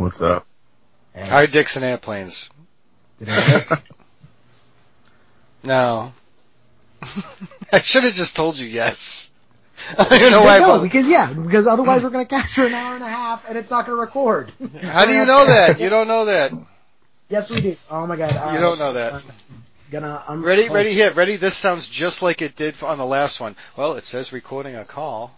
What's up? Hi, Dixon Airplanes. Did I No. I should have just told you yes. I don't know why. No, bothered- because yeah, because otherwise we're gonna cast for an hour and a half and it's not gonna record. How do you know that? You don't know that. Yes, we do. Oh my god. all You right. don't know that. I'm gonna. I'm Ready, ready, hit, ready. This sounds just like it did on the last one. Well, it says recording a call.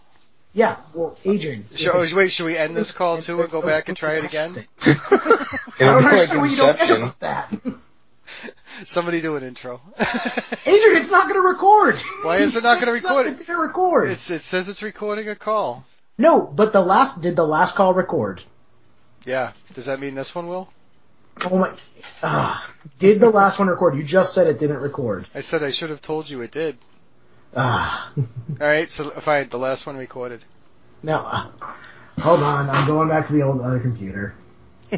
Yeah. Well, Adrian. Should, wait, should we end this call too and go back and try it again? I It'll don't be like understand what you don't get Inception. that. Somebody do an intro. Adrian, it's not gonna record. Why is it not gonna record? It didn't record. it's, it says it's recording a call. No, but the last did the last call record? Yeah. Does that mean this one will? Oh my. Ah, did the last one record? You just said it didn't record. I said I should have told you it did. Ah. Alright, so if fine, the last one recorded. No, uh, hold on. I'm going back to the old other computer.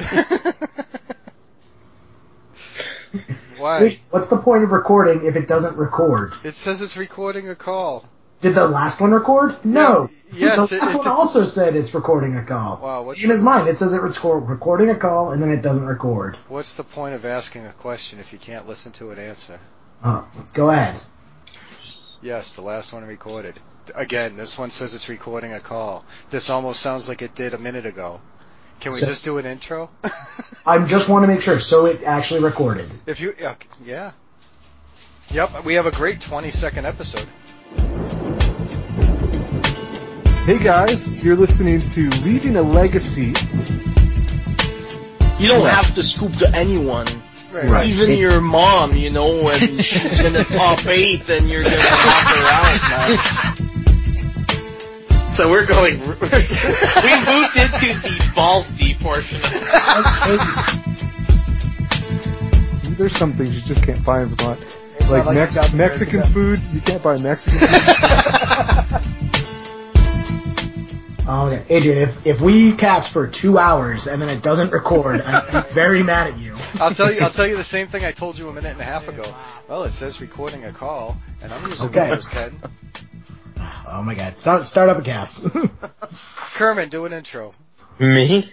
Why? What's the point of recording if it doesn't record? It says it's recording a call. Did the last one record? No. yes, The it- last it one did. also said it's recording a call. Wow, in his mind, it says it record- recording a call and then it doesn't record. What's the point of asking a question if you can't listen to an answer? Oh, go ahead. Yes, the last one recorded. Again, this one says it's recording a call. This almost sounds like it did a minute ago. Can we So- just do an intro? I just want to make sure. So it actually recorded. if you, yeah, yeah. Yep, we have a great 20 second episode. Hey guys, you're listening to Leaving a Legacy. You don't have to scoop to anyone. Right. Right. Even It- your mom, you know, when she's in the top eight, then you're gonna knock her out, man. So we're going, we moved into the balls deep portion of There's some things you just can't buy in Vermont. Like, like Mex- you got the Mexican American food, you can't buy Mexican food. Oh, okay. Adrian, if, if we cast for two hours and then it doesn't record, I'm, I'm very mad at you. I'll tell you, I'll tell you the same thing I told you a minute and a half ago. Well, it says recording a call, and I'm using Okay. Windows 10. Oh my god. Start, start up a cast. Kerman, do an intro. Me?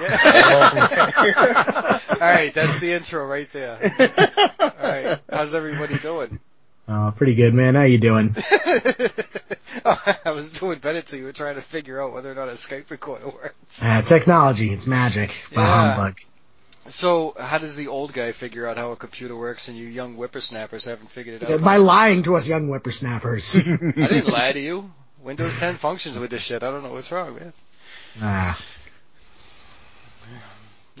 Yeah. Oh. Alright, that's the intro right there. Alright, how's everybody doing? Oh, pretty good, man. How you doing? I was doing better till you were trying to figure out whether or not a Skype recorder works. Uh, technology, it's magic. Bah Yeah. humbug. So, how does the old guy figure out how a computer works and you young whippersnappers haven't figured it out? By lying to us young whippersnappers. I didn't lie to you. Windows 10 functions with this shit. I don't know what's wrong, man. ah.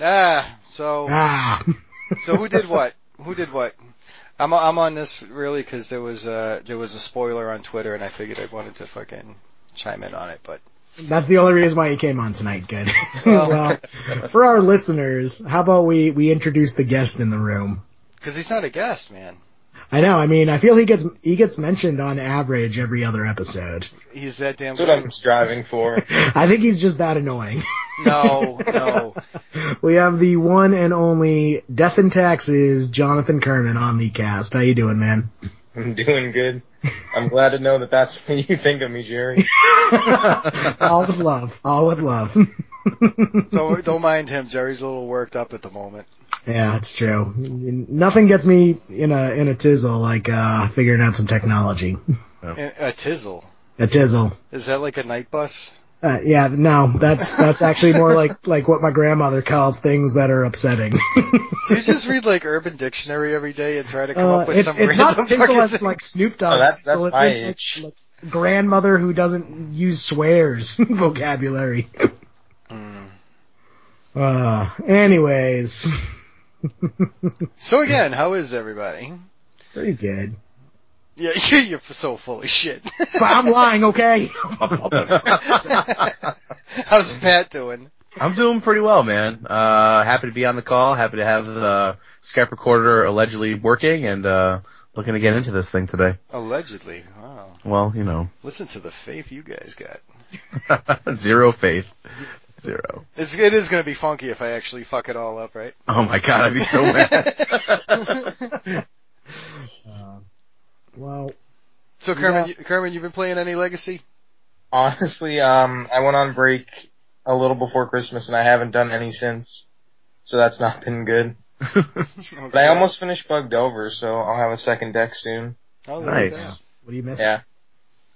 Ah, so, Ah. so who did what? Who did what? I'm I'm on this really because there was uh there was a spoiler on Twitter and I figured I wanted to fucking chime in on it, but That's the only reason why you came on tonight. Good. Well- well, for our listeners, how about we, we introduce the guest in the room? because he's not a guest, man. I know. I mean, I feel he gets he gets mentioned on average every other episode. He's that damn That's what. I'm striving for. I think he's just that annoying. No, no. we have the one and only Death and Taxes, Jonathan Kerman on the cast. How you doing, man? I'm doing good. I'm glad to know that that's what you think of me, Jerry. All with love. All with love. Don't don't mind him. Jerry's a little worked up at the moment. Yeah, it's true. Nothing gets me in a in a tizzle like uh figuring out some technology. A, a tizzle. A tizzle. Is that like a night bus? Uh, yeah, no, that's that's actually more like like what my grandmother calls things that are upsetting. Do you just read like Urban Dictionary every day and try to come Uh, up with it's some it's not random tizzle fucking as like Snoop Dogg. Oh, that's- that's tizzle, it's my in, like, age. like grandmother who doesn't use swears vocabulary. Mm. Uh, anyways, So again, how is everybody? pretty good. Yeah, you're so full of shit. But I'm lying, okay? How's Pat doing? I'm doing pretty well, man. Uh, happy to be on the call. Happy to have the Skype recorder allegedly working and, uh, looking to get into this thing today. Allegedly. Wow. Well, you know, Listen to the faith you guys got. zero faith. Zero. It's, it is gonna be funky if I actually fuck it all up, right? Oh my god, I'd be so mad. Uh, well, So Kerman, Yeah. you, Kerman, you've been playing any Legacy? Honestly, um, I went on break a little before Christmas, and I haven't done any since. So that's not been good. But I almost finished Bug Delver, so I'll have a second deck soon. Oh, there you nice. What do you miss? Yeah.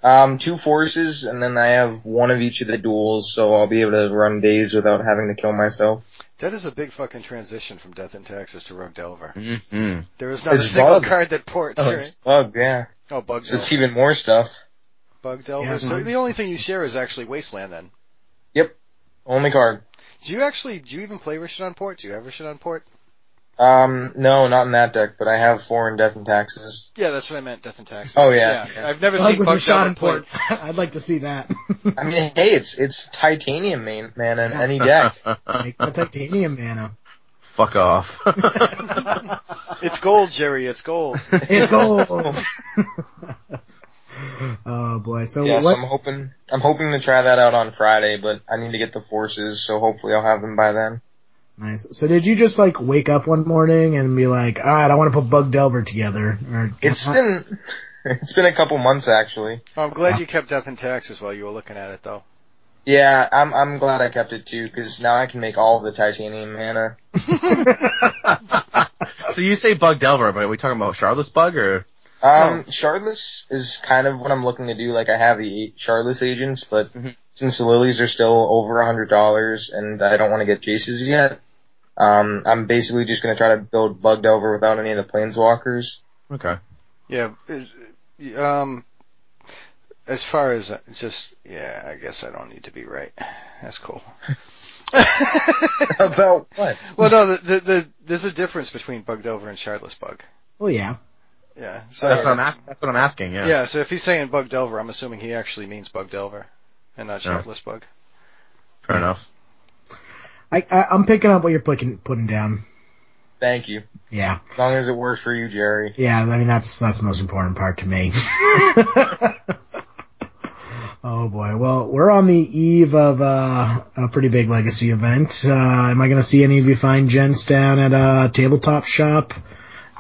Um, two forces, and then I have one of each of the duels, so I'll be able to run days without having to kill myself. That is a big fucking transition from Death and Taxes to Rogue Delver. mm There is not It's a single bug. card that ports, Oh, right? Bugged, yeah. Oh, Bug So it's even more stuff. Bug Delver. Yeah, so the only thing you share is actually Wasteland then. Yep. Only card. Do you actually, do you even play Rishadan Port? Do you have Rishon on port? Um, no, not in that deck, but I have four in Death and Taxes. Yeah, that's what I meant, Death and Taxes. Oh, yeah. I've never Bug seen with Bug shot in port. I'd like to see that. I mean, hey, it's, it's titanium main, man, in any deck. Make the titanium mana. Fuck off. It's gold, Jerry, it's gold. It's gold. oh boy. So yeah, so what? I'm hoping, I'm hoping to try that out on Friday, but I need to get the forces, so hopefully I'll have them by then. Nice. So did you just like wake up one morning and be like, all right, I want to put Bug Delver together? Or It's been, it's been a couple months actually. I'm glad you kept Death and Taxes while you were looking at it though. Yeah, I'm, I'm glad I kept it too, cause now I can make all of the titanium mana. so you say Bug Delver, but are we talking about Shardless Bug or? Um, Shardless is kind of what I'm looking to do. Like I have the eight Shardless agents, but Mhm. since the lilies are still over a hundred dollars and I don't want to get Jaces yet, um, I'm basically just gonna try to build Bug Delver without any of the planeswalkers. Okay. Yeah, is, um, as far as uh, just, yeah, I guess I don't need to be right. That's cool. About what? well, no, the, the, the, there's a difference between Bug Delver and Shardless Bug. Oh yeah. Yeah. So, That's what I'm asking. That's what I'm asking. Yeah. yeah, so if he's saying Bug Delver, I'm assuming he actually means Bug Delver and not Yeah. Shardless Bug. Fair enough. I, I I'm picking up what you're putting putting down. Thank you. Yeah. As long as it works for you, Jerry. Yeah. I mean that's that's the most important part to me. Oh boy. Well, we're on the eve of uh, a pretty big legacy event. Uh, am I going to see any of you fine gents down at a tabletop shop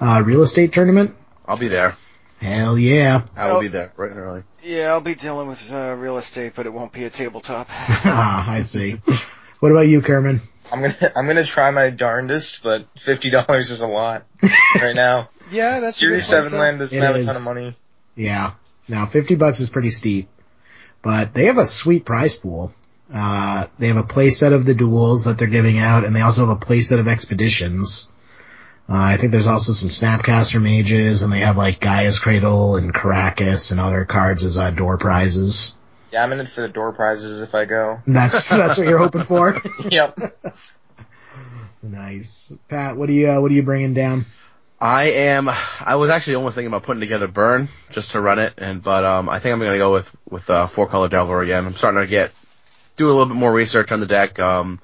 uh, real estate tournament? I'll be there. Hell yeah. I will Oh. be there bright and early. Yeah, I'll be dealing with uh, real estate, but it won't be a tabletop. ah, I see. What about you, Kerman? I'm gonna I'm gonna try my darndest, but fifty dollars is a lot right now. yeah, that's a Series good point, Seven too. land doesn't It have a ton of money. Yeah. Now, 50 bucks is pretty steep, but they have a sweet prize pool. Uh, they have a playset of the duels that they're giving out, and they also have a playset of expeditions. Uh, I think there's also some Snapcaster mages, and they have like Gaia's Cradle and Karakas and other cards as uh, door prizes. Yeah, I'm in it for the door prizes if I go. That's that's what you're hoping for. yep. nice, Pat. What are you uh, what are you bringing down? I am. I was actually almost thinking about putting together Burn just to run it, and but um, I think I'm gonna go with with uh, four color Delver again. I'm starting to get do a little bit more research on the deck. Um,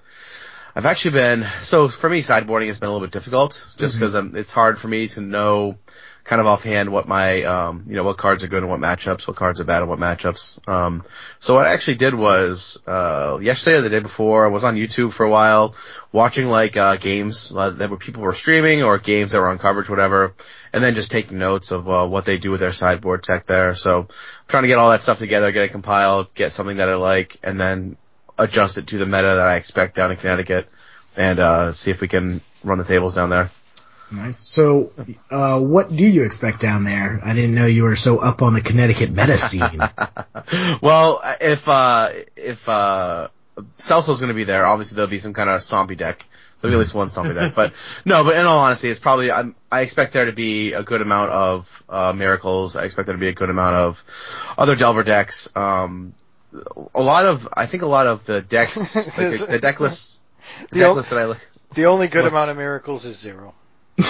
I've actually been so for me sideboarding has been a little bit difficult just because it's hard for me to know kind of offhand what my um, you know what cards are good and what matchups, what cards are bad and what matchups. Um, so what I actually did was uh, yesterday or the day before I was on YouTube for a while watching like uh, games uh, that were people were streaming or games that were on coverage, whatever, and then just taking notes of uh, what they do with their sideboard tech there. So I'm trying to get all that stuff together, get it compiled, get something that I like, and then adjust it to the meta that I expect down in Connecticut, and uh, see if we can run the tables down there. Nice. So, uh, what do you expect down there? I didn't know you were so up on the Connecticut meta scene. well, if uh if uh Celso's going to be there, obviously there'll be some kind of stompy deck. There'll be at least one stompy deck. But no, but in all honesty, it's probably I'm, I expect there to be a good amount of uh miracles. I expect there to be a good amount of other Delver decks. Um, a lot of I think a lot of the decks, like the, the deck lists, the The deck ol- lists that I look. The only good What? amount of miracles is zero. Um,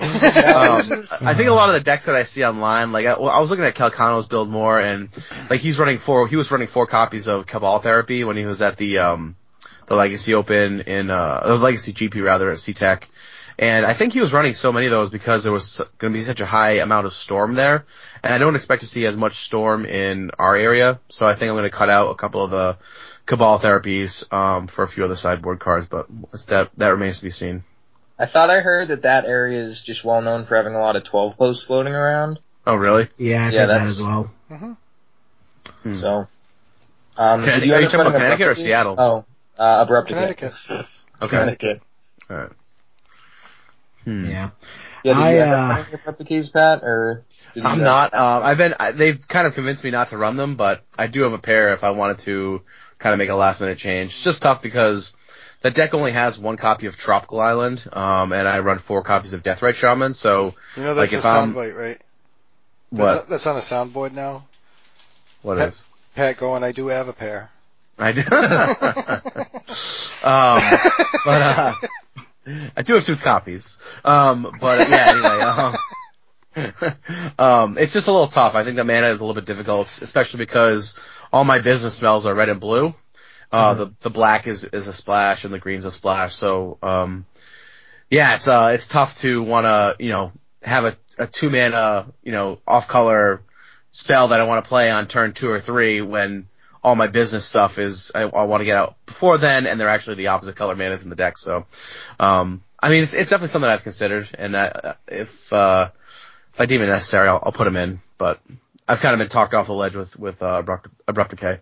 I think a lot of the decks that I see online, like I, well, I was looking at Calcano's build more, and like he's running four, he was running four copies of Cabal Therapy when he was at the um the Legacy Open in uh the Legacy GP rather at CTEC, and I think he was running so many of those because there was going to be such a high amount of storm there, and I don't expect to see as much storm in our area, so I think I'm going to cut out a couple of the Cabal Therapies um for a few other sideboard cards, but that that remains to be seen. I thought I heard that that area is just well known for having a lot of 12 posts floating around. Oh really? yeah, I've Yeah, heard that as well. Hmm. So Um, Connecticut- did you are you up talking about Connecticut or? Seattle? Oh, uh, abruptly. Connecticut. Okay. Connecticut. Alright. Hmm. Yeah. Yeah, did I, you end uh, up running abruptly, Pat, or? Did you I'm guys- not. Um, I've been. I, they've kind of convinced me not to run them, but I do have a pair if I wanted to kind of make a last minute change. It's just tough because that deck only has one copy of Tropical Island, um, and I run four copies of Deathrite Shaman. So You know that's Like, a soundbite, right? what? That's, that's on a soundboard now. What Pet- is? Pat going, I do have a pair. I do. um, but uh, I do have two copies. Um, but yeah, anyway. Um, um, it's just a little tough. I think the mana is a little bit difficult, especially because all my business smells are red and blue. Uh, the the black is is a splash and the green's a splash. So um, yeah, it's uh it's tough to want to you know have a a two mana you know off color spell that I want to play on turn two or three when all my business stuff is I, I want to get out before then, and they're actually the opposite color manas in the deck. So, um, I mean, it's, it's definitely something I've considered, and I, if uh, if I deem it necessary, I'll, I'll put them in. But I've kind of been talked off the ledge with with uh, abrupt abrupt decay.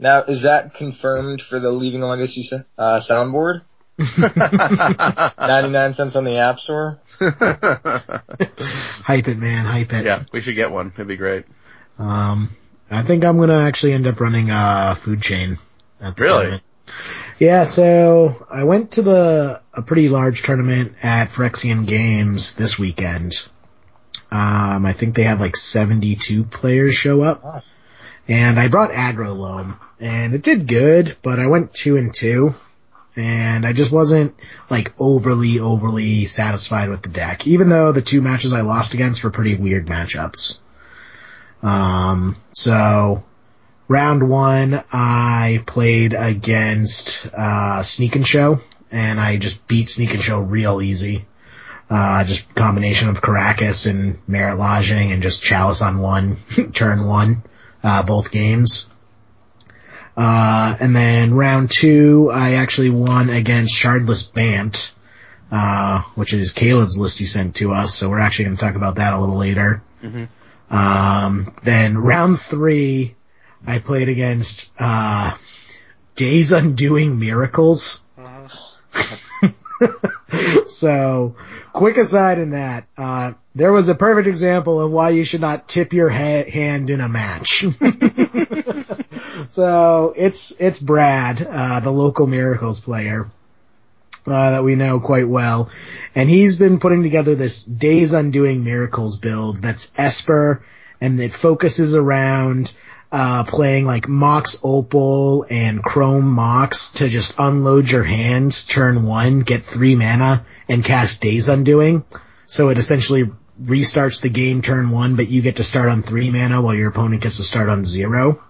Now, is that confirmed for the Leaving Legacy se- uh, soundboard? 99 cents on the App Store? Hype it, man. Hype it. yeah, we should get one. It'd be great. Um, I think I'm gonna actually end up running a food chain. At the Really? tournament. Yeah, so I went to the a pretty large tournament at Phyrexian Games this weekend. Um, I think they had like 72 players show up, and I brought aggro loam, and it did good, but I went two and two, and I just wasn't like overly overly satisfied with the deck, even though the two matches I lost against were pretty weird matchups. Um, so round one, I played against, uh, Sneak and Show, and I just beat Sneak and Show real easy. Uh, just combination of Karakas and Merit Lodging and just Chalice on one, turn one, uh, both games. Uh, and then round two, I actually won against Shardless Bant, uh, which is Caleb's list he sent to us, so we're actually going to talk about that a little later. Mhm. Um, then round three, I played against, uh, Days Undoing Miracles. so, quick aside in that, uh, there was a perfect example of why you should not tip your ha- hand in a match. so, it's, it's Brad, uh, the local Miracles player, uh, that we know quite well. And he's been putting together this Days Undoing Miracles build that's Esper and that focuses around uh, playing like Mox Opal and Chrome Mox to just unload your hands turn one, get three mana, and cast Days Undoing. So it essentially restarts the game turn one, but you get to start on three mana while your opponent gets to start on zero.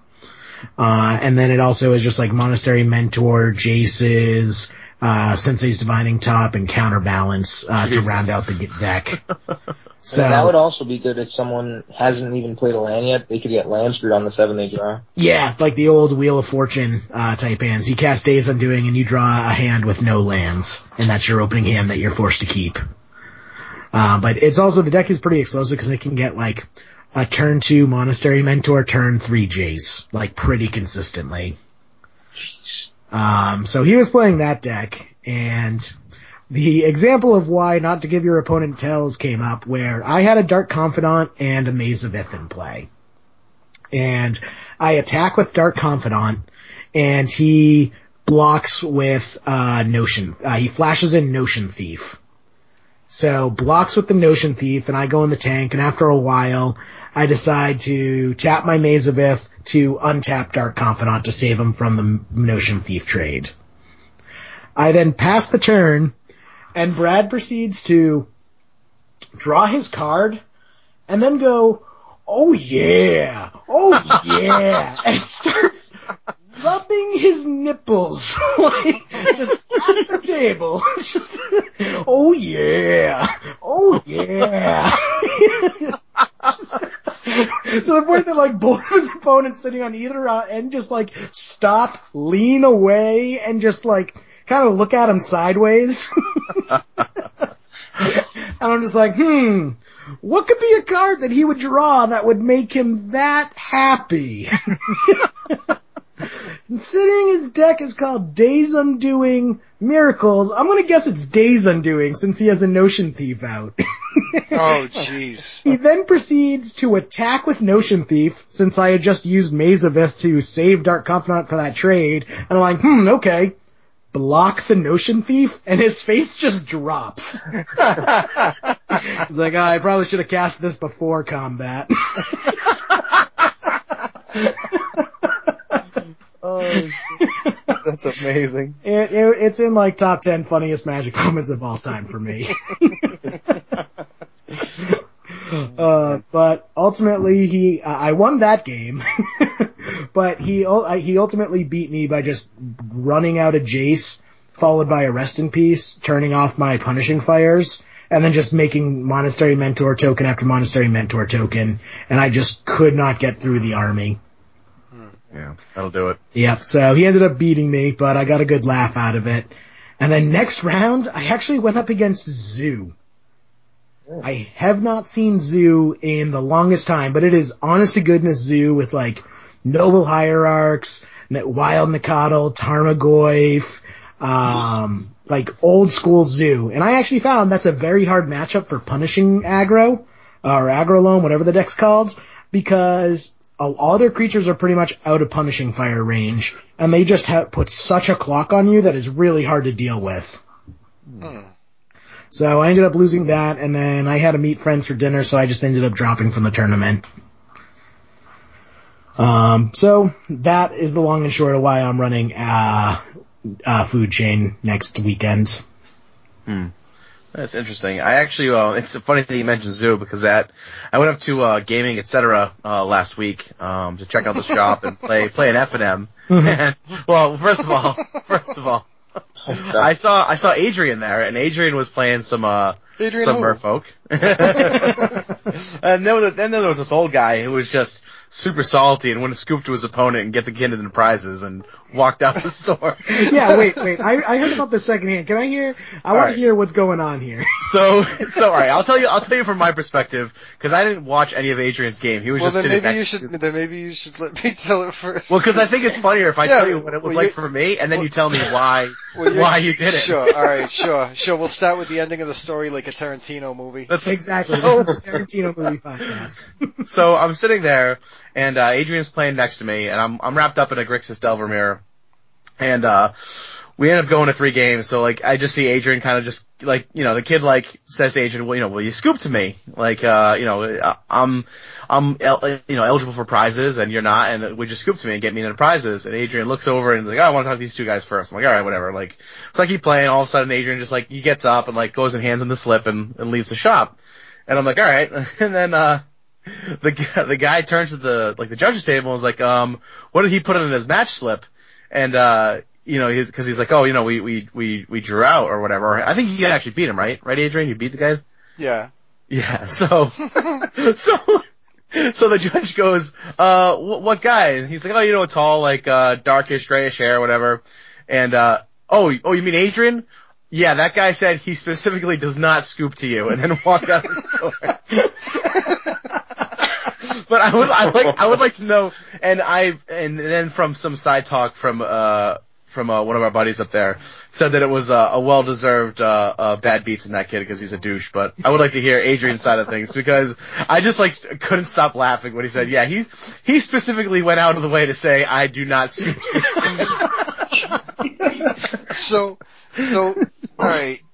Uh, and then it also is just like Monastery Mentor, Jace's, uh, Sensei's Divining Top, and Counterbalance, uh, to round out the deck. So So, that would also be good if someone hasn't even played a land yet. They could get land screwed on the seven they draw. Yeah, like the old Wheel of Fortune uh, type hands. You cast Days Undoing and you draw a hand with no lands, and that's your opening hand that you're forced to keep. Uh, but it's also the deck is pretty explosive because it can get like a turn two Monastery Mentor, turn three Jace, like pretty consistently. Um, so he was playing that deck, and the example of why not to give your opponent tells came up where I had a Dark Confidant and a Maze of Ith in play and I attack with Dark Confidant, and he blocks with uh, Notion. Uh, he flashes in Notion Thief. So blocks with the Notion Thief, and I go in the tank, and after a while, I decide to tap my Maze of to untap Dark Confidant to save him from the Notion Thief trade. I then pass the turn, and Brad proceeds to draw his card, and then go, oh yeah, oh yeah, and starts rubbing his nipples, like, just at the table, just, oh yeah, oh yeah. To the point that like both of his opponents sitting on either uh, end just like stop, lean away, and just like kind of look at him sideways. and I'm just like, hmm, what could be a card that he would draw that would make him that happy? Considering his deck is called Days Undoing Miracles, I'm gonna guess it's Days Undoing since he has a Notion Thief out. Oh, jeez. He then proceeds to attack with Notion Thief, since I had just used Maze of Ith to save Dark Confidant for that trade, and I'm like, hmm, okay. Block the Notion Thief, and his face just drops. He's like, oh, I probably should have cast this before combat. Oh, that's amazing. It, it, it's in like top 10 funniest magic moments of all time for me. uh, but ultimately he, uh, I won that game, but he, ul- he ultimately beat me by just running out a Jace, followed by a rest in peace, turning off my punishing fires, and then just making monastery mentor token after monastery mentor token, and I just could not get through the army. Yeah, that'll do it. Yep, so he ended up beating me, but I got a good laugh out of it. And then next round, I actually went up against Zoo. I have not seen Zoo in the longest time, but it is honest to goodness Zoo with like Noble Hierarchs, Wild Nacatl, Tarmogoyf, um, like old school Zoo. And I actually found that's a very hard matchup for punishing aggro, or aggro loam, whatever the deck's called, because all all their creatures are pretty much out of punishing fire range, and they just have put such a clock on you that is really hard to deal with. Hmm. So I ended up losing that, and then I had to meet friends for dinner, so I just ended up dropping from the tournament. Um, so that is the long and short of why I'm running uh, uh, food chain next weekend. That's interesting. I actually, uh, it's a funny thing you mentioned Zoo because that I went up to uh, gaming etc. Uh, last week um, to check out the shop and play play an F and M. And well, first of all, first of all, I saw I saw Adrian there, and Adrian was playing some uh Adrian some who? merfolk. and then, then there was this old guy who was just super salty and went to scoop to his opponent and get the kid and prizes and walked out the store. yeah, wait, wait. I, I heard about this secondhand. Can I hear? I want right. to hear what's going on here. So, so alright, I'll tell you, I'll tell you from my perspective, cause I didn't watch any of Adrian's game. He was Well, just then sitting maybe you next should. to Then maybe you should let me tell it first. Well, cause I think it's funnier if I Yeah, tell you what it was well, like you- for me, and then you tell me why, Well, why you did it. Sure. All right. Sure. Sure. We'll start with the ending of the story, like a Tarantino movie. That's exactly. So, This is a Tarantino movie podcast. so I'm sitting there, and uh, Adrian's playing next to me, and I'm I'm wrapped up in a Grixis Delvermere, and uh, we end up going to three games. So like, I just see Adrian kind of just like, you know, the kid like says to Adrian, well, you know, will you scoop to me? Like, uh, you know, I- I'm I'm el- you know eligible for prizes, and you're not, and would you scoop to me and get me into prizes? And Adrian looks over and is like, oh, I want to talk to these two guys first. I'm like, all right, whatever. Like, so I keep playing. All of a sudden, Adrian just like he gets up and like goes and hands him the slip and, and leaves the shop. And I'm like, all right. And then uh the gu- the guy turns to the like the judges table and is like, um, what did he put in his match slip? And uh, you know, he's because he's like, oh, you know, we we we we drew out or whatever. I think you can actually beat him, right? Right, Adrian? You beat the guy. Yeah. Yeah. So so. So the judge goes, uh, wh- what guy? And he's like, oh, you know, tall, like, uh, darkish, grayish hair, whatever. And, uh, oh, oh, you mean Adrian? Yeah, that guy said he specifically does not scoop to you and then walked out of the store. But I would, I like, I would like to know, and I, and then from some side talk from, uh, from uh, one of our buddies up there said that it was uh, a well-deserved uh, uh, bad beats in that kid because he's a douche. But I would like to hear Adrian's side of things because I just like couldn't stop laughing when he said, "Yeah, he he specifically went out of the way to say I do not scoop." So, so, alright. Uh,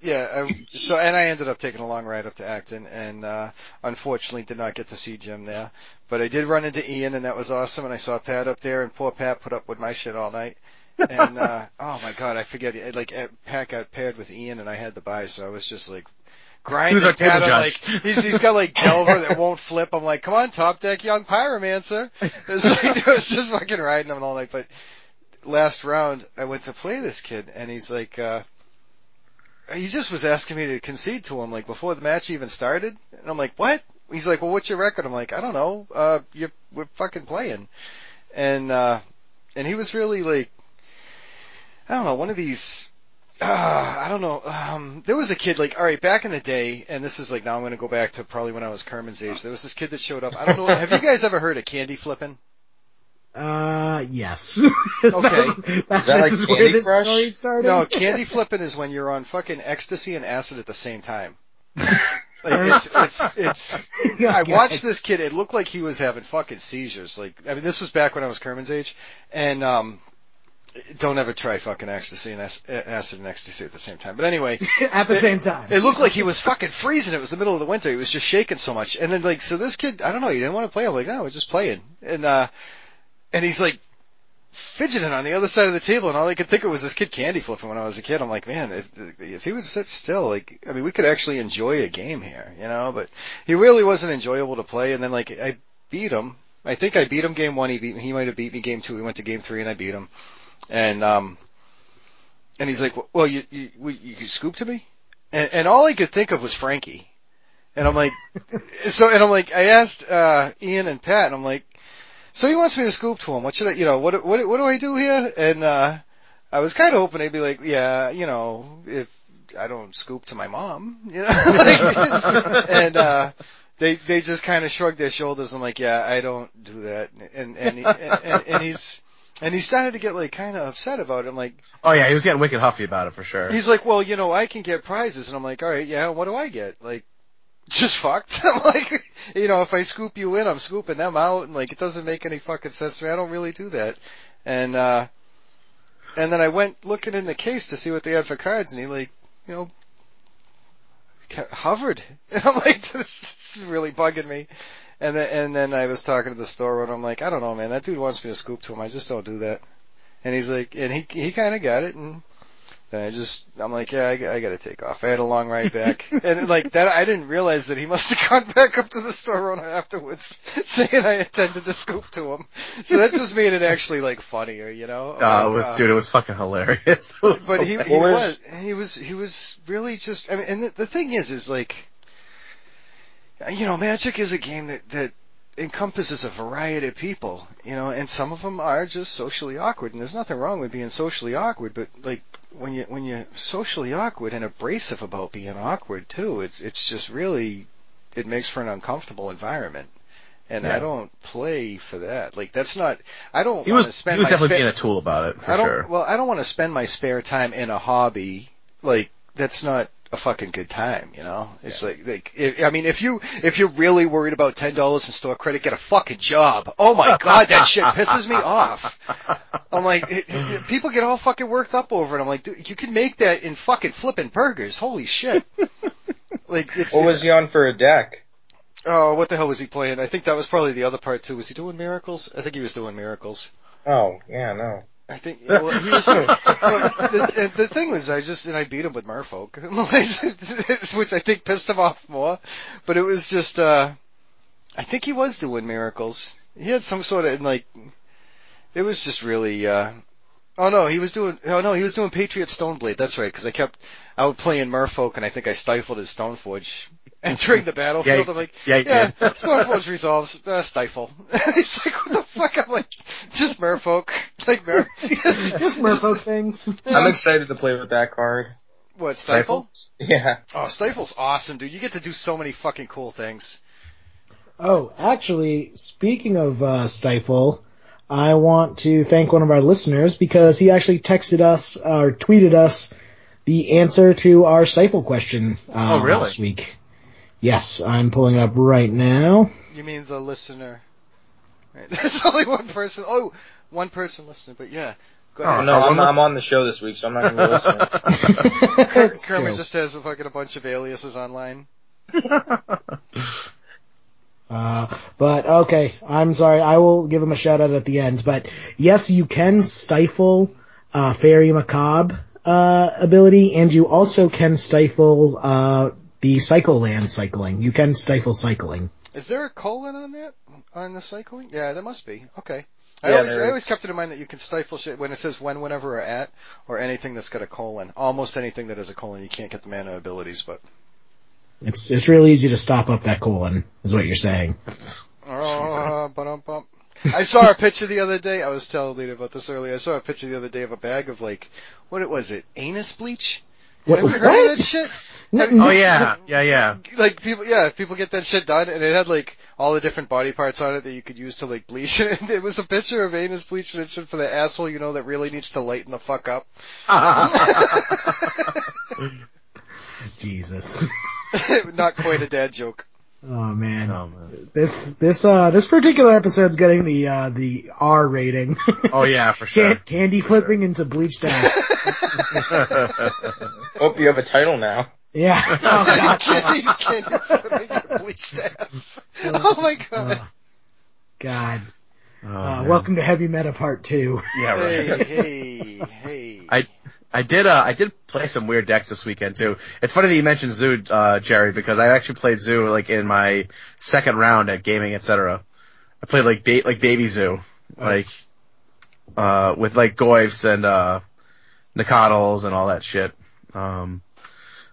yeah, I, so, and I ended up taking a long ride up to Acton and, uh, unfortunately did not get to see Jim there. But I did run into Ian and that was awesome and I saw Pat up there and poor Pat put up with my shit all night. And, uh, oh my god, I forget, like, uh, Pat got paired with Ian and I had the buy so I was just like, grinding Who's Pat like, he's, he's got like Delver that won't flip. I'm like, come on, top deck, young pyromancer. It's like, it was just fucking riding him all night, but, last round, I went to play this kid, and he's like, uh, he just was asking me to concede to him, like, before the match even started. And I'm like, what? He's like, well, what's your record? I'm like, I don't know, uh, you're, we're fucking playing. And, uh, and he was really like, I don't know, one of these uh, I don't know. Um, there was a kid like, all right, back in the day, and this is like now I'm going to go back to probably when I was Kerman's age. There was this kid that showed up. I don't know. have you guys ever heard of candy flipping? Uh, yes. Is Okay. That, Is that this like is where Candy this Crush? story started? No, candy flipping is when you're on fucking ecstasy and acid at the same time. Like it's it's it's. I watched this kid. It looked like he was having fucking seizures. Like I mean, this was back when I was Kerman's age, and um, don't ever try fucking ecstasy and acid and ecstasy at the same time. But anyway, At the same time. It looked like he was fucking freezing. It was the middle of the winter. He was just shaking so much. And then like, so this kid, I don't know, he didn't want to play. I'm like, no, we're just playing. And, uh, and he's like fidgeting on the other side of the table and all I could think of was this kid candy flipping when I was a kid. I'm like, man, if, if he would sit still, like, I mean, we could actually enjoy a game here, you know, but he really wasn't enjoyable to play. And then like, I beat him. I think I beat him game one. He beat me. He might have beat me game two. We went to game three and I beat him. And, um, and he's like, well, you, you, you, you scoop to me? And, and all I could think of was Frankie. And I'm like, so, and I'm like, I asked, uh, Ian and Pat, and I'm like, so he wants me to scoop to him. What should I, you know, what, what, what do I do here? And, uh, I was kind of hoping they'd be like, yeah, you know, if I don't scoop to my mom, you know, like, and, uh, they, they just kind of shrugged their shoulders. I'm like, yeah, I don't do that. And, and, he, and, and he's, and he started to get like kind of upset about it. I'm like, Oh yeah, he was getting wicked huffy about it for sure. He's like, well, you know, I can get prizes, and I'm like, all right, yeah, what do I get? Like, just fucked. Like, you know, if I scoop you in, I'm scooping them out, and like, it doesn't make any fucking sense to me. I don't really do that. And uh, and then I went looking in the case to see what they had for cards, and he like, you know, hovered. And I'm like, this is really bugging me. And then and then I was talking to the store and I'm like, I don't know, man, that dude wants me to scoop to him. I just don't do that. And he's like, and he he kind of got it, and then I just, I'm like, yeah, I gotta take off. I had a long ride back, and like that, I didn't realize that he must have gone back up to the store owner afterwards, saying I intended to scoop to him. So that just made it actually like funnier, you know? Uh, it was, Uh, dude, it was fucking hilarious. Was but he, he was, was- he was, he was really just, I mean, and the, the thing is, is like, you know, Magic is a game that, that encompasses a variety of people, you know, and some of them are just socially awkward, and there's nothing wrong with being socially awkward, but like, when you, when you're socially awkward and abrasive about being awkward too, it's, it's just really, it makes for an uncomfortable environment. And I don't play for that. Like that's not. I don't he want to was, spend he was definitely spa- being a tool about it for I don't. sure. Well, I don't want to spend my spare time in a hobby like that's not a fucking good time. You know, it's like like if, I mean, if you if you're really worried about ten dollars in store credit, get a fucking job. Oh my god, that shit pisses me off. I'm like, it, it- people get all fucking worked up over it. I'm like, dude, you can make that in fucking flipping burgers. Holy shit. Like, it's, What was he on for a deck? oh, what the hell was he playing? I think that was probably the other part too. Was he doing miracles? I think he was doing miracles. Oh, yeah, no. I think well, was. the, the thing was, I just and I beat him with Merfolk, which I think pissed him off more. But it was just, uh I think he was doing miracles. He had some sort of like, it was just really. uh Oh no, he was doing. Oh no, he was doing Patriot Stoneblade. That's right, because I kept I was playing Merfolk, and I think I stifled his Stoneforge entering the battlefield. Yeah, I'm like, yeah, you yeah, did. Stoneforge resolves, uh, stifle. He's like, what the fuck? I'm like, just Merfolk, like Mer. Just merfolk things. I'm excited to play with that card. What stifle? Yeah. Oh, stifle's awesome, dude. You get to do so many fucking cool things. Oh, actually, speaking of uh, Stifle, I want to thank one of our listeners because he actually texted us or tweeted us the answer to our Stifle question uh, Oh, really? last week. Yes, I'm pulling it up right now. You mean the listener? Right. There's only one person. Oh, one person listening, but yeah. Go Oh. No, I'm, I'm on the show this week, so I'm not going to be listening. That's Kermit just has a fucking a bunch of aliases online. Uh, but okay, I'm sorry. I will give him a shout out at the end. But yes, you can stifle uh, Faerie Macabre uh, ability, and you also can stifle uh, the Cycle Land cycling. You can stifle cycling. Is there a colon on that? On the cycling? Yeah, there must be. Okay. I Yeah, always, I always kept it in mind that you can stifle shit when it says when, whenever, or at, or anything that's got a colon. Almost anything that has a colon, you can't get the mana abilities, but. It's it's real easy to stop up that colon, is what you're saying. Oh. I saw a picture the other day. I was telling Lena about this earlier. I saw a picture the other day of a bag of like, what it was it? Anus bleach? What- Have you heard what? of that shit? No, no. Oh yeah, yeah, yeah. Like people, yeah, people get that shit done, and it had like all the different body parts on it that you could use to like bleach. And it was a picture of anus bleach, and it said for the asshole, you know, that really needs to lighten the fuck up. Jesus. Not quite a dad joke. Oh man. Oh, man. This this uh this particular episode's getting the uh the R rating. Oh yeah, for sure. Can- candy flipping into bleached ass. Hope you have a title now. Yeah. Oh god. Candy, candy flipping your bleached ass. Oh my god. Oh, God. Oh, Uh, welcome to Heavy Meta Part Two. Yeah, right. Hey, hey, hey. I I did uh I did play some weird decks this weekend too. It's funny that you mentioned Zoo, uh, Jerry, because I actually played Zoo like in my second round at gaming, etc. I played like ba- like Baby Zoo, like uh with like Goyfs and uh Nacatls and all that shit. Um,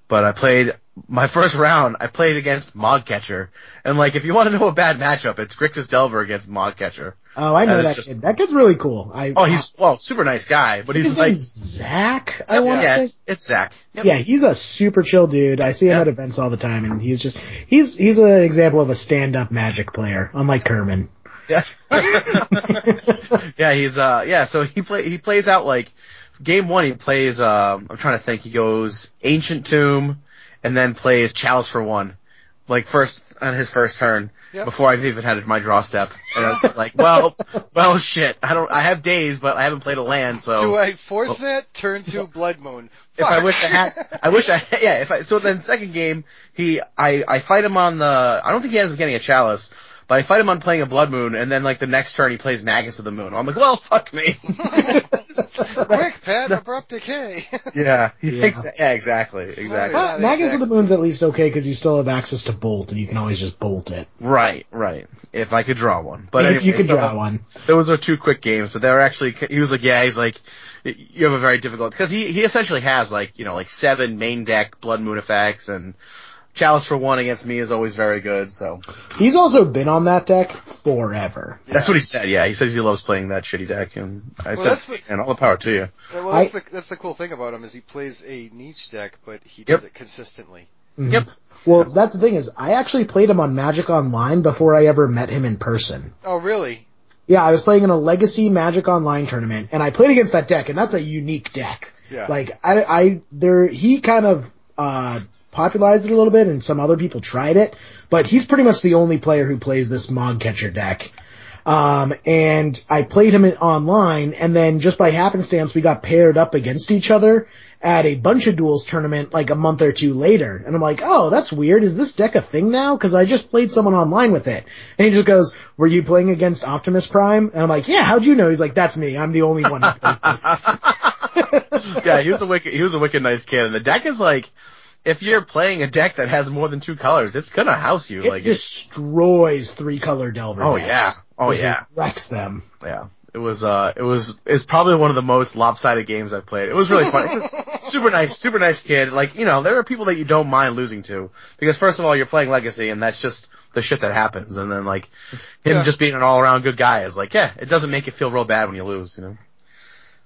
but I played my first round. I played against Mogcatcher, and like if you want to know a bad matchup, it's Grixis Delver against Mogcatcher. Oh, I know And that just- kid. That kid's really cool. I Oh, he's well, super nice guy, but he's like Zach. I want to yeah, say. it's, it's Zach. Yep. Yeah, he's a super chill dude. I see him Yeah. at events all the time, and he's just he's he's an example of a stand-up Magic player, unlike Kerman. Yeah. yeah, he's uh yeah, so he play he plays out like game one he plays uh I'm trying to think, he goes Ancient Tomb and then plays Chalice for one. Like first on his first turn. Yep. Before I've even had my draw step. And I was like, well well shit. I don't I have days but I haven't played a land so Do I force that? Turn to Blood Moon. if I wish I had, I wish I, yeah, if I, so then second game, he, I, I fight him on the, I don't think he ends up getting a chalice, but I fight him on playing a blood moon, and then like the next turn he plays Magus of the Moon. I'm like, well, fuck me. Quick, Pat, abrupt decay. yeah, Yeah. thinks, yeah, exactly, exactly. Yeah, Uh, Magus exactly. of the Moon's at least okay because you still have access to bolt, and you can always just bolt it Right, right. If I could draw one, but if anyway, you could so draw one. Those are two quick games, but they were actually, he was like, yeah, he's like, you have a very difficult, cause he, he essentially has like, you know, like seven main deck blood moon effects and chalice for one against me is always very good, so. He's also been on that deck forever. That's what he said. Yeah, he says he loves playing that shitty deck, and I Well, said, the- and all the power to you. well, that's the that's the cool thing about him is he plays a niche deck, but he does it consistently. Mhm. Yep. Well, that's the thing is, I actually played him on Magic Online before I ever met him in person. Oh, really? Yeah, I was playing in a Legacy Magic Online tournament, and I played against that deck, and that's a unique deck. Yeah. Like, I, I, there, he kind of, uh, popularized it a little bit, and some other people tried it, but he's pretty much the only player who plays this Mog Catcher deck. Um, and I played him in, online, and then just by happenstance, we got paired up against each other at a bunch of duels tournament like a month or two later. And I'm like, oh, that's weird. Is this deck a thing now? Cause I just played someone online with it. And he just goes, were you playing against Optimus Prime? And I'm like, yeah, how'd you know? He's like, that's me. I'm the only one who plays this. yeah, he was a wicked, he was a wicked nice kid, and the deck is like, if you're playing a deck that has more than two colors, it's gonna house you. It like, it's, destroys three color Delver oh yeah, oh It yeah, Wrecks them. yeah. It was, uh, it was, it's probably one of the most lopsided games I've played. It was really fun. Was super nice, super nice kid. Like, you know, there are people that you don't mind losing to. Because first of all, you're playing Legacy and that's just the shit that happens. And then like, him Yeah. just being an all around good guy is like, yeah, it doesn't make you feel real bad when you lose, you know?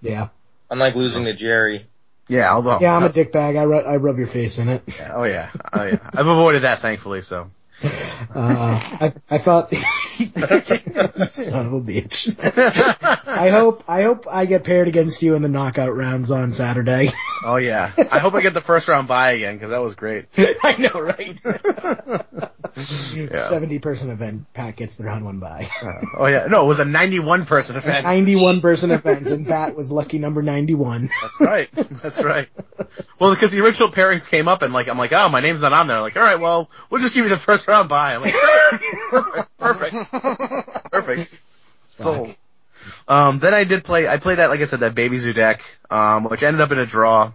Yeah. Unlike losing to Jerry. Yeah, although. Yeah, I'm a dickbag. I, ru- I rub your face in it. Yeah, oh yeah, oh yeah. I've avoided that thankfully, so. Uh, I, I thought, son of a bitch. I hope, I hope I get paired against you in the knockout rounds on Saturday. Oh yeah. I hope I get the first round bye again because that was great. I know, right? Yeah. 70 person event, Pat gets the round one bye. Oh yeah. No, it was a 91 person event. 91 person event, and Pat was lucky number 91. That's right. That's right. Well, because the original pairings came up and like, I'm like, oh, my name's not on there. Like, alright, well, we'll just give you the first round bye. I'm like, perfect, perfect, perfect. perfect. Sold. Um, then I did play, I played that, like I said, that Baby Zoo deck, um, which ended up in a draw.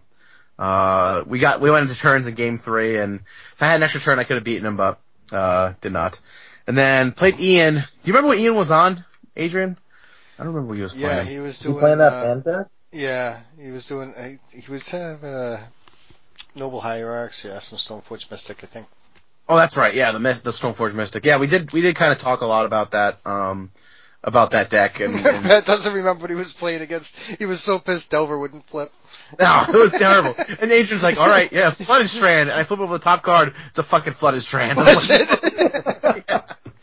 Uh, we got, we went into turns in game three and if I had an extra turn I could have beaten him, but, uh, did not. And then played Ian. Do you remember what Ian was on, Adrian? I don't remember what he was Yeah, playing. he was You doing. playing that uh, deck? Yeah, he was doing. Uh, he was have uh, Noble Hierarchs, yeah, some Stoneforge Mystic, I think. Oh, that's right. Yeah, the Mist, the Stoneforge Mystic. Yeah, we did we did kind of talk a lot about that um about that deck, and, and Pat doesn't remember what he was playing against. He was so pissed Delver wouldn't flip. no, it was terrible. And Adrian's like, "All right, yeah, flooded strand," and I flip over the top card. It's a fucking flooded strand. Was like, it?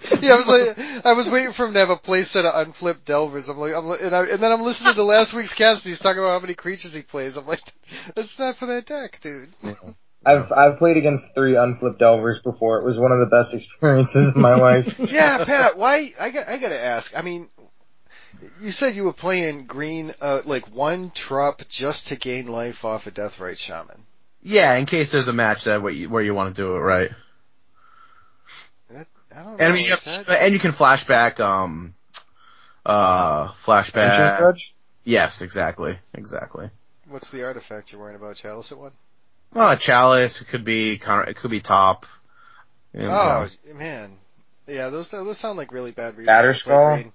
yeah, I was like, I was waiting for him to have a play set of unflipped Delvers. I'm like, I'm, li- and, I, and then I'm listening to last week's cast. And he's talking about how many creatures he plays. I'm like, that's not for that deck, dude. I've I've played against three unflipped Delvers before. It was one of the best experiences of my life. Yeah, Pat, why? I got, I gotta ask. I mean, you said you were playing green, uh, like one drop just to gain life off a Deathrite Shaman. yeah, in case there's a match that where you, where you want to do it, right? I don't know. And I mean, you have, that- and you can flashback, um, uh, flashback. Yes, exactly, exactly. what's the artifact you're worrying about, Chalice at one? Uh, chalice. It could be counter. It could be top. You know, Oh, man. Yeah, those, those sound like really bad reasons. Batterskull? green.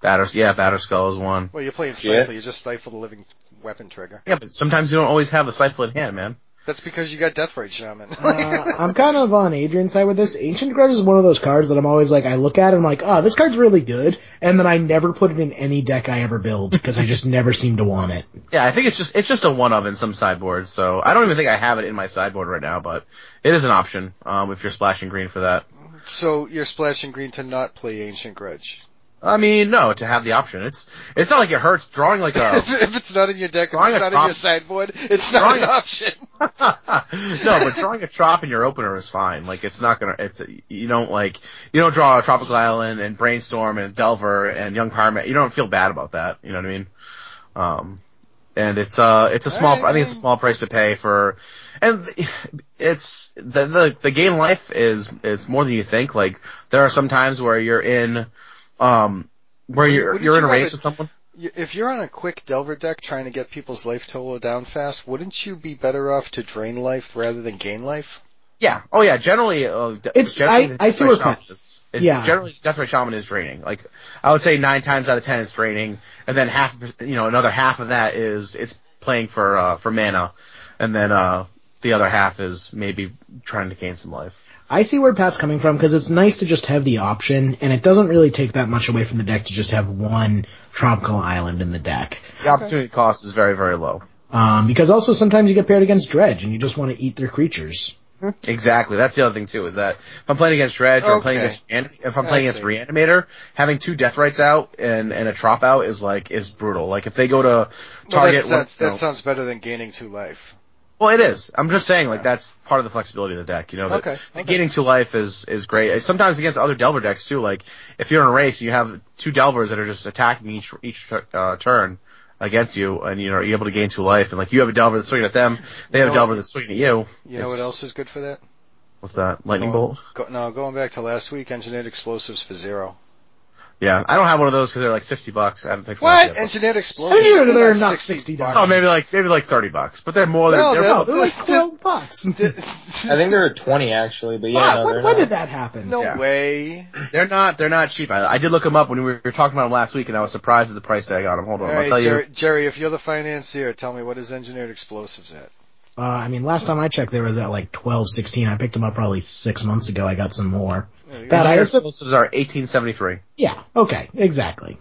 batter. Yeah, batterskull is one. Well, you're playing Shit. Stifle, you just stifle the living weapon trigger. Yeah, but sometimes you don't always have the Stifle in hand, man. That's because you got Deathrite Shaman. Uh, I'm kind of on Adrian's side with this. Ancient Grudge is one of those cards that I'm always like, I look at it, and I'm like, oh, this card's really good, and then I never put it in any deck I ever build because I just never seem to want it. Yeah, I think it's just it's just a one of in some sideboards. So I don't even think I have it in my sideboard right now, but it is an option um, if you're splashing green for that. so you're splashing green to not play Ancient Grudge. I mean, no, to have the option. It's it's not like it hurts drawing like a if, if it's not in your deck, if it's not in your sideboard, it's not an a- option. no, but drawing a trop in your opener is fine. Like it's not gonna. It's you don't like you don't draw a tropical island and brainstorm and delver and Young Pyromancer. You don't feel bad about that. You know what I mean? Um, and it's uh it's a small. Alright, I think it's a small price to pay for, and it's the the the game life is it's more than you think. Like there are some times where you're in, um, where you're Wouldn't you're in you a race rather- with someone. If you're on a quick Delver deck trying to get people's life total down fast, wouldn't you be better off to drain life rather than gain life? Yeah. Oh yeah. Generally, uh, It's- generally I- I see Death where Ray Shaman is. It's Yeah. Generally, Deathrite Shaman is draining. Like, I would say nine times out of ten it's draining, and then half, you know, another half of that is it's playing for uh for mana, and then uh the other half is maybe trying to gain some life. I see where Pat's coming from because it's nice to just have the option, and it doesn't really take that much away from the deck to just have one tropical island in the deck. The opportunity cost is very very low. Um, because also sometimes you get paired against Dredge, and you just want to eat their creatures. Exactly. That's the other thing too, is that if I'm playing against Dredge or I'm playing against, if I'm I playing against. Reanimator, having two Deathrites out and, and a Trop out is like, is brutal. Like if they go to Well, target that's, one- that's, you that know- sounds better than gaining two life. Well, it is. I'm just saying, like, that's part of the flexibility of the deck, you know, that Okay, okay. gaining two life is, is great. Sometimes against other Delver decks too, like, if you're in a race, you have two Delvers that are just attacking each, each, uh, turn against you, and you know, you're able to gain two life, and like, you have a Delver that's swinging at them, they have a Delver what- that's swinging at you. You know what else is good for that? What's that? Lightning Bolt? Go, no, going back to last week, engineered explosives for zero. Yeah. I don't have one of those because they're like 60 bucks. I haven't picked one What? up yet. but- Engineered explosives? Engineered, They're they're not not 60 $60. Oh, maybe like, maybe like 30 bucks, but they're more than, No, they're, they're- Oh, they're like twelve bucks. I think there are 20 actually, but yeah, Wow, no, when, when not. did that happen? No Yeah. way. they're not, they're not cheap. I, I did look them up when we were talking about them last week and I was surprised at the price tag on them. Hold on, I'll Alright, tell you. Jerry, Jerry, if you're the financier, tell me what is engineered explosives at? Uh, I mean, last time I checked, there was at like twelve, sixteen. I picked them up probably six months ago. I got some more. Pat, I Engineered also, explosives are 1873. yeah, okay, exactly.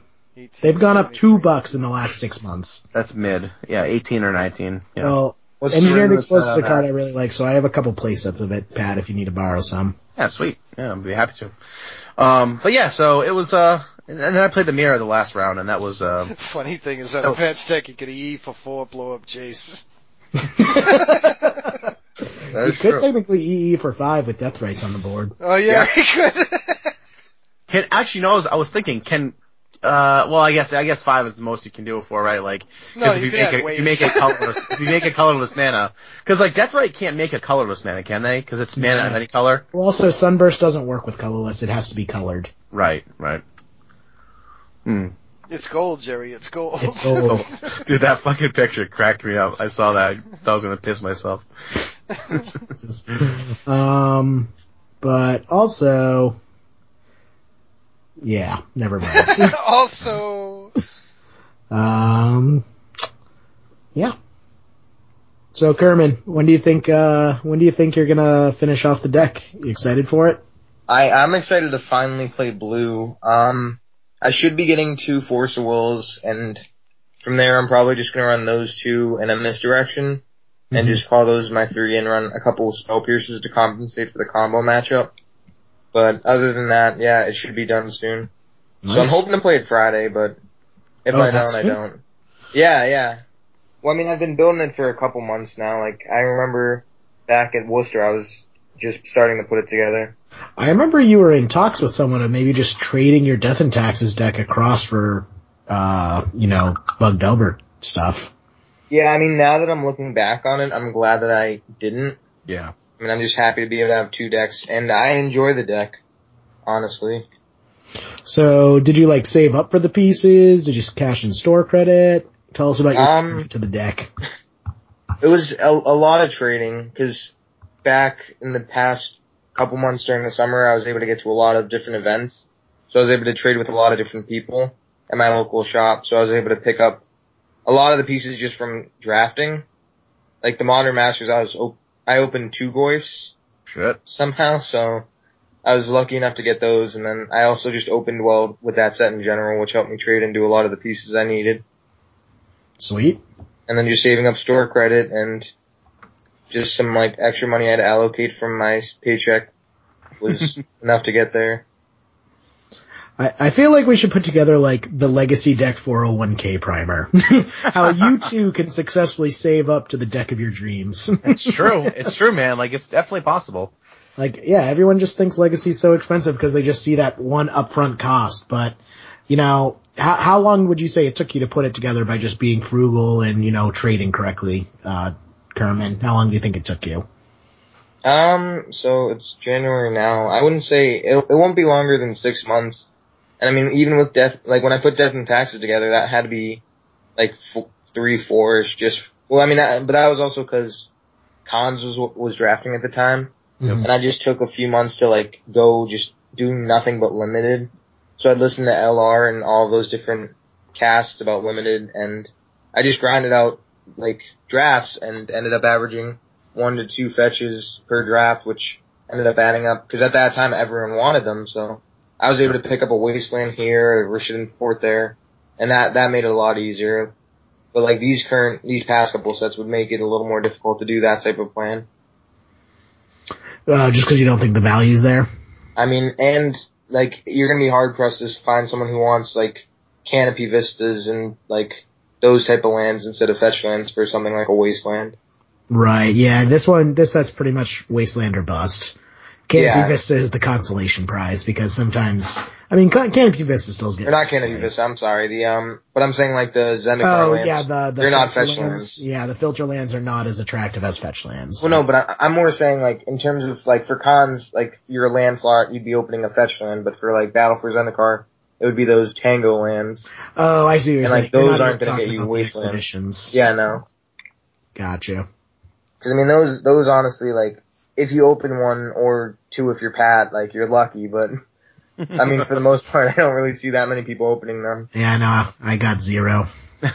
They've gone up two bucks in the last six months. That's mid. Yeah, 18 or 19. Yeah. Well, What's the Engineered limit Explosives is on a card? I really like, so I have a couple play sets of it, Pat, if you need to borrow some. yeah, sweet. Yeah, I'd be happy to. Um, but yeah, so it was, uh, and then I played the mirror the last round and that was, uh, Funny thing is that That a was- Pat's deck, you could E for four, blow up Jace. That You is could true. technically EE for five with Deathrites on the board. Oh yeah, he could. Can, actually, no, I was, I was thinking, can, uh, well, I guess, I guess five is the most you can do it for, right? Like, No, cause if you you make a, if you make a colorless, if you make a colorless mana, cause like Deathrite can't make a colorless mana, can they? Cause it's mana of any color? Well, also, Sunburst doesn't work with colorless, it has to be colored. Right, right. Hmm. It's gold, Jerry. It's gold. It's gold. Dude, that fucking picture cracked me up. I saw that. I thought I was gonna piss myself. um, but also, yeah, never mind. also, um, yeah. So Kerman, when do you think, uh, when do you think you're gonna finish off the deck? You excited for it? I, I'm excited to finally play blue. Um, I should be getting two Force of Wills, and from there I'm probably just gonna run those two in a misdirection, and Mhm. just call those my three and run a couple of spell pierces to compensate for the combo matchup. But other than that, yeah, it should be done soon. So I'm hoping to play it Friday, but if Oh, I don't, I don't. Yeah, yeah. Well, I mean, I've been building it for a couple months now. Like, I remember back at Worcester, I was just starting to put it together. I remember you were in talks with someone of maybe just trading your Death and Taxes deck across for, uh, you know, Bug Delver stuff. Yeah, I mean, now that I'm looking back on it, I'm glad that I didn't. Yeah. I mean, I'm just happy to be able to have two decks, and I enjoy the deck, honestly. So, did you like save up for the pieces? Did you cash in store credit? Tell us about your Um, to the deck. It was a, a lot of trading, because back in the past couple months during the summer, I was able to get to a lot of different events. So I was able to trade with a lot of different people at my local shop, so I was able to pick up a lot of the pieces just from drafting. Like the Modern Masters, I was, op- I opened two Goyfs Shit. somehow, so I was lucky enough to get those, and then I also just opened well with that set in general, which helped me trade and do a lot of the pieces I needed. Sweet. And then just saving up store credit and just some like extra money I had to allocate from my paycheck was enough to get there. I, I feel like we should put together like the legacy deck 401k primer. How you two can successfully save up to the deck of your dreams. It's true. it's true, man. Like it's definitely possible. like, yeah, everyone just thinks legacy's so expensive because they just see that one upfront cost, but you know, how, how long would you say it took you to put it together by just being frugal and, you know, trading correctly, uh, Kerman? How long do you think it took you? Um, so it's January now. I wouldn't say it, it won't be longer than six months. And I mean, even with death, like when I put death and taxes together, that had to be like f- three, four-ish. Just well, I mean, that, but that was also because Khans was was drafting at the time, Mhm. and I just took a few months to like go just do nothing but limited. So I'd listen to LR and all those different casts about limited, and I just grinded out like drafts and ended up averaging one to two fetches per draft, which ended up adding up because at that time everyone wanted them. So I was able to pick up a wasteland here, a Rishadan Port there, and that that made it a lot easier. But like these current these past couple sets would make it a little more difficult to do that type of plan. Uh, just cause you don't think the value's there? I mean, and like you're gonna be hard pressed to find someone who wants like canopy vistas and like those type of lands instead of fetch lands for something like a wasteland. Right, yeah, this one, this set's pretty much Wasteland or bust. Canopy Yeah. Vista is the consolation prize because sometimes, I mean, Can- Canopy Vista still gets They're not canopy vista. I'm sorry. The um, but I'm saying like the Zendikar Oh lands. yeah, the, the they're not filter fetch lands. Yeah, the filter lands are not as attractive as fetch lands. Well, no, but I, I'm more saying like in terms of like for Khans, like you're a land slot, you'd be opening a fetch land, but for like Battle for Zendikar, it would be those Tango lands. Oh, I see. What And, like, saying. Those aren't gonna get you about the Wasteland. expeditions. Yeah, no. Gotcha. Cause I mean those, those honestly like, if you open one or two if you're Pat, like you're lucky, but I mean for the most part I don't really see that many people opening them. Yeah, no, I got zero.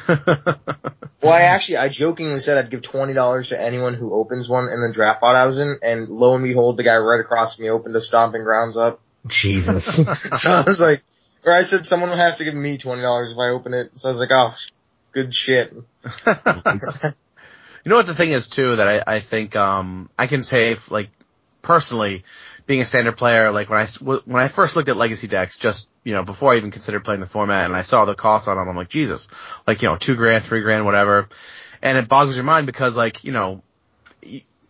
Well, I actually, I jokingly said I'd give twenty dollars to anyone who opens one in the draft bot I was in, and lo and behold, the guy right across from me opened a Stomping Grounds up. Jesus. So I was like, or I said someone has to give me twenty dollars if I open it. So I was like, oh, good shit. You know what the thing is too that I, I think um I can say if, like personally being a standard player like when I when I first looked at legacy decks just you know before I even considered playing the format and I saw the cost on them I'm like Jesus like you know two grand three grand whatever and it boggles your mind because like you know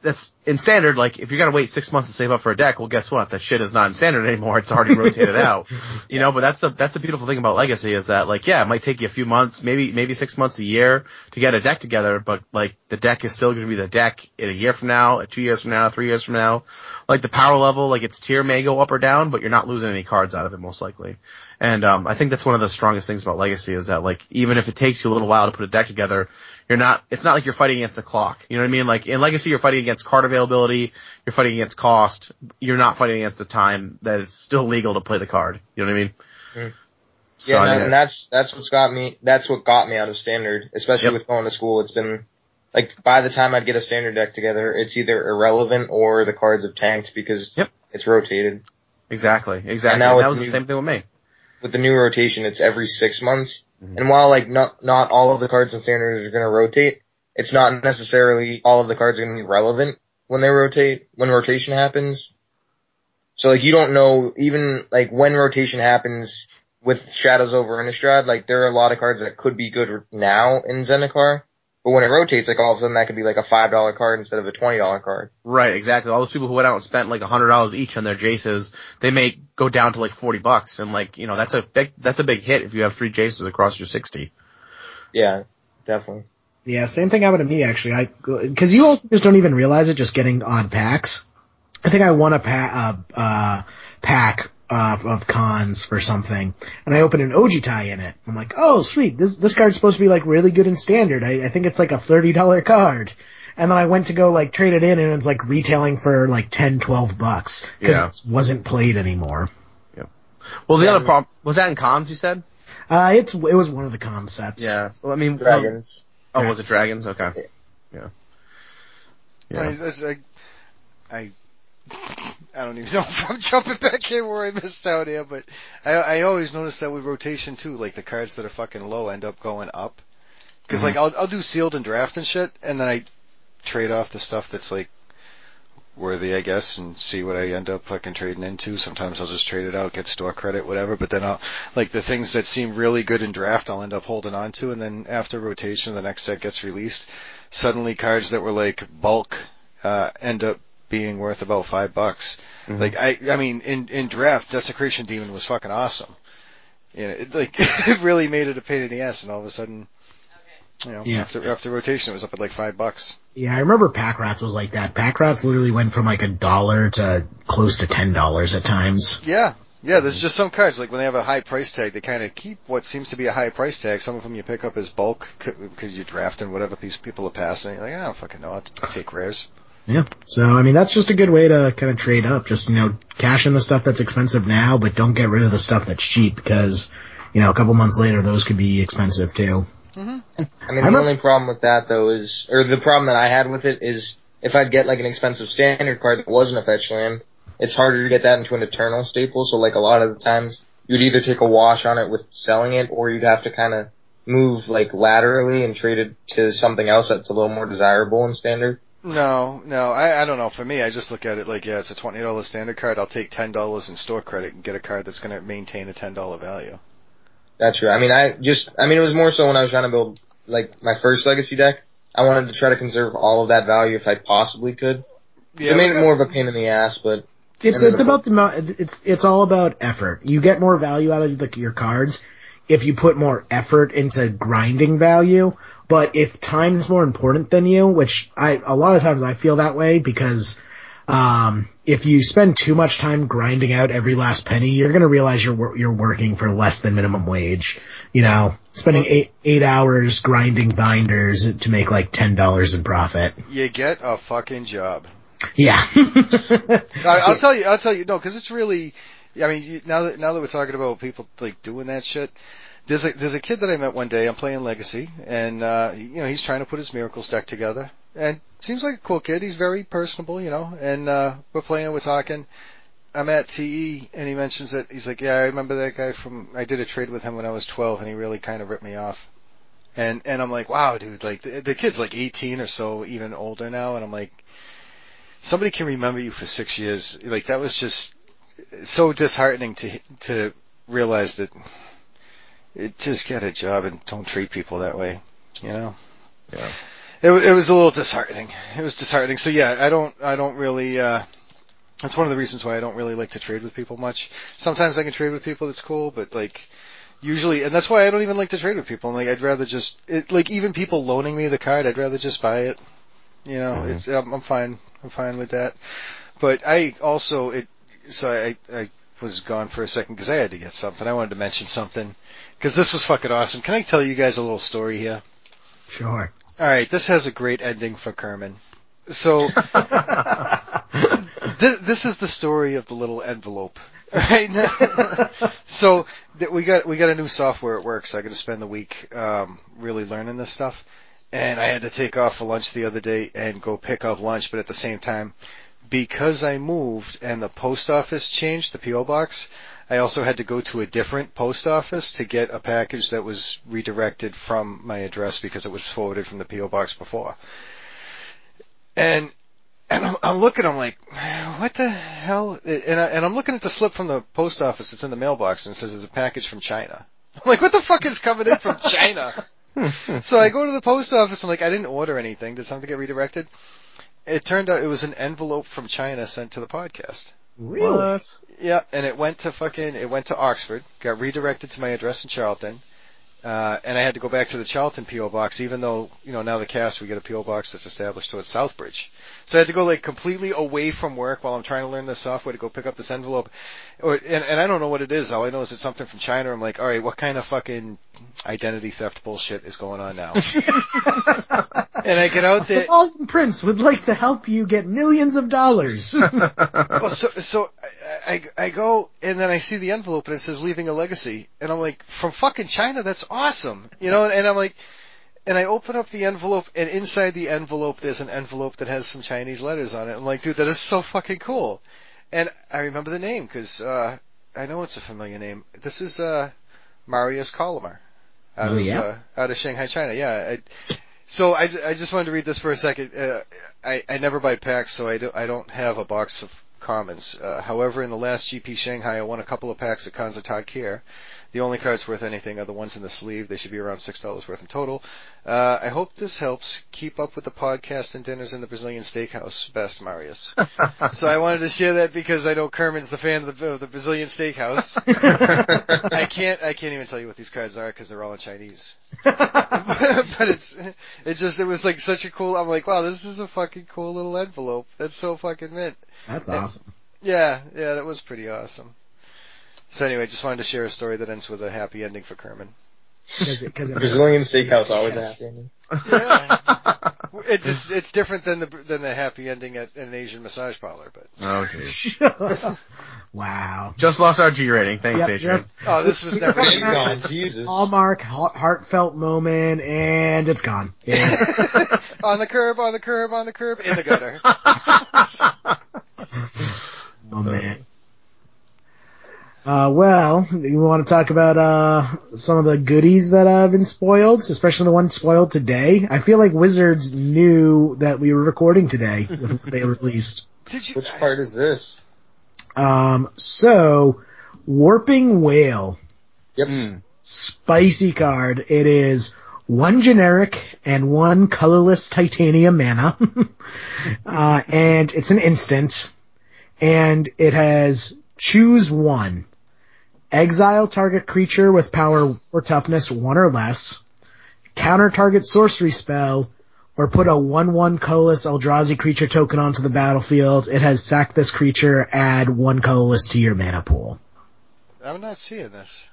that's in standard like if you gotta wait six months to save up for a deck well guess what? That shit is not in standard anymore. It's already rotated out. You know but that's the that's the beautiful thing about legacy is that like yeah it might take you a few months maybe maybe six months a year to get a deck together but like the deck is still going to be the deck in a year from now two years from now three years from now. Like the power level like its tier may go up or down but you're not losing any cards out of it most likely and um i think that's one of the strongest things about legacy is that like even if it takes you a little while to put a deck together you're not it's not like you're fighting against the clock you know what i mean like in legacy you're fighting against card availability you're fighting against cost you're not fighting against the time that it's still legal to play the card you know what i mean Mm. so yeah, I and, think and that's that's what's got me. That's what got me out of standard, especially Yep. with going to school. It's been like by the time I'd get a standard deck together, it's either irrelevant or the cards have tanked because Yep. it's rotated. exactly exactly now And that was the new- same thing with me with the new rotation, it's every six months. Mhm. And while like not not all of the cards in standard are going to rotate, it's not necessarily all of the cards are going to be relevant when they rotate when rotation happens. So like you don't know even like when rotation happens with Shadows over Innistrad, like there are a lot of cards that could be good now in Zendikar. But when it rotates, like all of a sudden that could be like a five dollar card instead of a twenty dollar card. Right, exactly. All those people who went out and spent like a hundred dollars each on their Jaces, they may go down to like forty bucks, and like you know that's a big that's a big hit if you have three Jaces across your sixty. Yeah, definitely. Yeah, same thing happened to me actually. I because you also just don't even realize it just getting odd packs. I think I won a pa- uh, uh, pack uh, of Khans for something, and I opened an Ojutai in it. I'm like, oh sweet, this this card's supposed to be like really good in standard. I, I think it's like a thirty dollar card. And then I went to go like trade it in, and it's like retailing for like 10, 12 bucks because it wasn't played anymore. Yeah. Well, the Yeah. other problem was that in Khans. You said. Uh, it's it was one of the Khans sets. Yeah. Well, I mean, well- Dragons. oh, was it dragons? Okay. Yeah. Yeah. I, I, I, I don't even know if I'm jumping back in where I missed out here, but I, I always notice that with rotation too, like the cards that are fucking low end up going up. because like I'll, I'll do sealed and draft and shit, and then I trade off the stuff that's like worthy, I guess, and see what I end up fucking trading into. Sometimes I'll just trade it out, get store credit, whatever, but then I'll, like the things that seem really good in draft, I'll end up holding on to, and then after rotation, the next set gets released. Suddenly cards that were like bulk, uh, end up being worth about five bucks. Mhm. Like I, I mean, in, in draft, Desecration Demon was fucking awesome. You know, it, like, it really made it a pain in the ass, and all of a sudden, you know, Yeah. after, after rotation, it was up at like five bucks. Yeah, I remember Pack Rats was like that. Pack Rats literally went from like a dollar to close to ten dollars at times. Yeah. Yeah, there's just some cards, like when they have a high price tag, they kind of keep what seems to be a high price tag. Some of them you pick up as bulk because you're drafting whatever piece people are passing. You're like, I don't fucking know, I'll take rares. Yeah. So I mean, that's just a good way to kind of trade up. Just you know, cash in the stuff that's expensive now, but don't get rid of the stuff that's cheap because you know a couple months later those could be expensive too. Mm-hmm. I mean, I the remember- only problem with that though is, or the problem that I had with it is, if I'd get like an expensive standard card that wasn't a fetch land, it's harder to get that into an eternal staple. So like a lot of the times, you'd either take a wash on it with selling it, or you'd have to kind of move like laterally and trade it to something else that's a little more desirable in standard. No, no, I, I don't know. For me, I just look at it like, yeah, it's a twenty dollar standard card. I'll take ten dollars in store credit and get a card that's going to maintain a ten dollar value. That's true. I mean, I just, I mean, it was more so when I was trying to build like my first legacy deck. I wanted to try to conserve all of that value if I possibly could. Yeah, it made it more of a pain in the ass, but It's it's about the amount. It's it's all about effort. You get more value out of the, your cards if you put more effort into grinding value. But if time is more important than you, which I a lot of times I feel that way because um, if you spend too much time grinding out every last penny, you're gonna realize you're you're working for less than minimum wage. You know, spending eight eight hours grinding binders to make like ten dollars in profit. You get a fucking job. Yeah. I, I'll tell you, I'll tell you, no, because it's really. I mean, now that now that we're talking about people like doing that shit, there's a there's a kid that I met one day. I'm playing Legacy, and uh, you know he's trying to put his Miracles deck together, and seems like a cool kid. He's very personable, you know, and uh, we're playing, we're talking. I'm at TE, and he mentions that he's like, yeah, I remember that guy from. I did a trade with him when I was 12, and he really kind of ripped me off. And and I'm like, wow, dude, like the, the kid's like 18 or so, even older now, and I'm like, somebody can remember you for six years. Like that was just so disheartening to to realize that just get a job and don't treat people that way. You know. Yeah. It it was a little disheartening. It was disheartening. So yeah, I don't I don't really. uh That's one of the reasons why I don't really like to trade with people much. Sometimes I can trade with people that's cool, but like. Usually, and that's why I don't even like to trade with people. Like, I'd rather just, it, like, even people loaning me the card, I'd rather just buy it. You know, Mhm. it's, I'm, I'm fine. I'm fine with that. But I also, it, so I, I was gone for a second because I had to get something. I wanted to mention something because this was fucking awesome. Can I tell you guys a little story here? sure. All right, this has a great ending for Kerman. So this, this is the story of the little envelope. Right? so th- we got we got a new software at work, so I got to spend the week um, really learning this stuff. And I had to take off for lunch the other day and go pick up lunch, but at the same time, because I moved and the post office changed the PO box, I also had to go to a different post office to get a package that was redirected from my address because it was forwarded from the PO box before. And and I'm, I'm looking, I'm like, what the hell? And, I, and I'm looking at the slip from the post office. It's in the mailbox and it says it's a package from China. I'm like, what the fuck is coming in from China? so I go to the post office and like, I didn't order anything. Did something get redirected? It turned out it was an envelope from China sent to the podcast. Really? Yeah, and it went to fucking, it went to Oxford, got redirected to my address in Charlton, uh, and I had to go back to the Charlton PO box, even though, you know, now the cast, we get a PO box that's established towards Southbridge. So I had to go like completely away from work while I'm trying to learn the software to go pick up this envelope. Or, and, and I don't know what it is. All I know is it's something from China. I'm like, alright, what kind of fucking identity theft bullshit is going on now? and I get out there. Alden Prince would like to help you get millions of dollars. well, so, so I, I, I go and then I see the envelope and it says leaving a legacy and I'm like, from fucking China, that's awesome. You know, and I'm like, and I open up the envelope and inside the envelope there's an envelope that has some Chinese letters on it. I'm like, dude, that is so fucking cool. And I remember the name cause, uh, I know it's a familiar name. This is, uh, Marius Colomer. Out Oh, of, yeah? uh, out of Shanghai, China. Yeah. I, so I, I just wanted to read this for a second. Uh, I, I never buy packs, so I, do, I don't have a box of commons. Uh, however, in the last GP Shanghai, I won a couple of packs of here. The only cards worth anything are the ones in the sleeve. They should be around six dollars worth in total. Uh, I hope this helps keep up with the podcast and dinners in the Brazilian steakhouse. Best Marius. so I wanted to share that because I know Kerman's the fan of the, of the Brazilian steakhouse. I can't I can't even tell you what these cards are because they're all in Chinese. but it's it's just it was like such a cool. I'm like, wow, this is a fucking cool little envelope. That's so fucking mint. That's awesome. Yeah, yeah, that was pretty awesome. So anyway, just wanted to share a story that ends with a happy ending for Kerman. Cause it, cause it Brazilian steakhouse always a happy ending. Yeah. it's, it's it's different than the than the happy ending at an Asian massage parlor, but Oh, geez. wow. Just lost our G rating. Thanks, Yep, Adrian. yes. oh, this was never. There you go, Jesus. Hallmark, heartfelt moment, and it's gone. Yeah. on the curb, on the curb, on the curb, in the gutter. oh man. Uh, well, you want to talk about, uh, some of the goodies that have been spoiled, especially the one spoiled today? I feel like Wizards knew that we were recording today with what they released. Did you? Which part is this? Um, so, Warping Wail. Yep. Hmm. spicy card. It is one generic and one colorless titanium mana. uh, and it's an instant. And it has choose one. Exile target creature with power or toughness one or less. Counter target sorcery spell. Or put a 1-1 colorless Eldrazi creature token onto the battlefield. It has sack this creature, add one colorless to your mana pool. I'm not seeing this.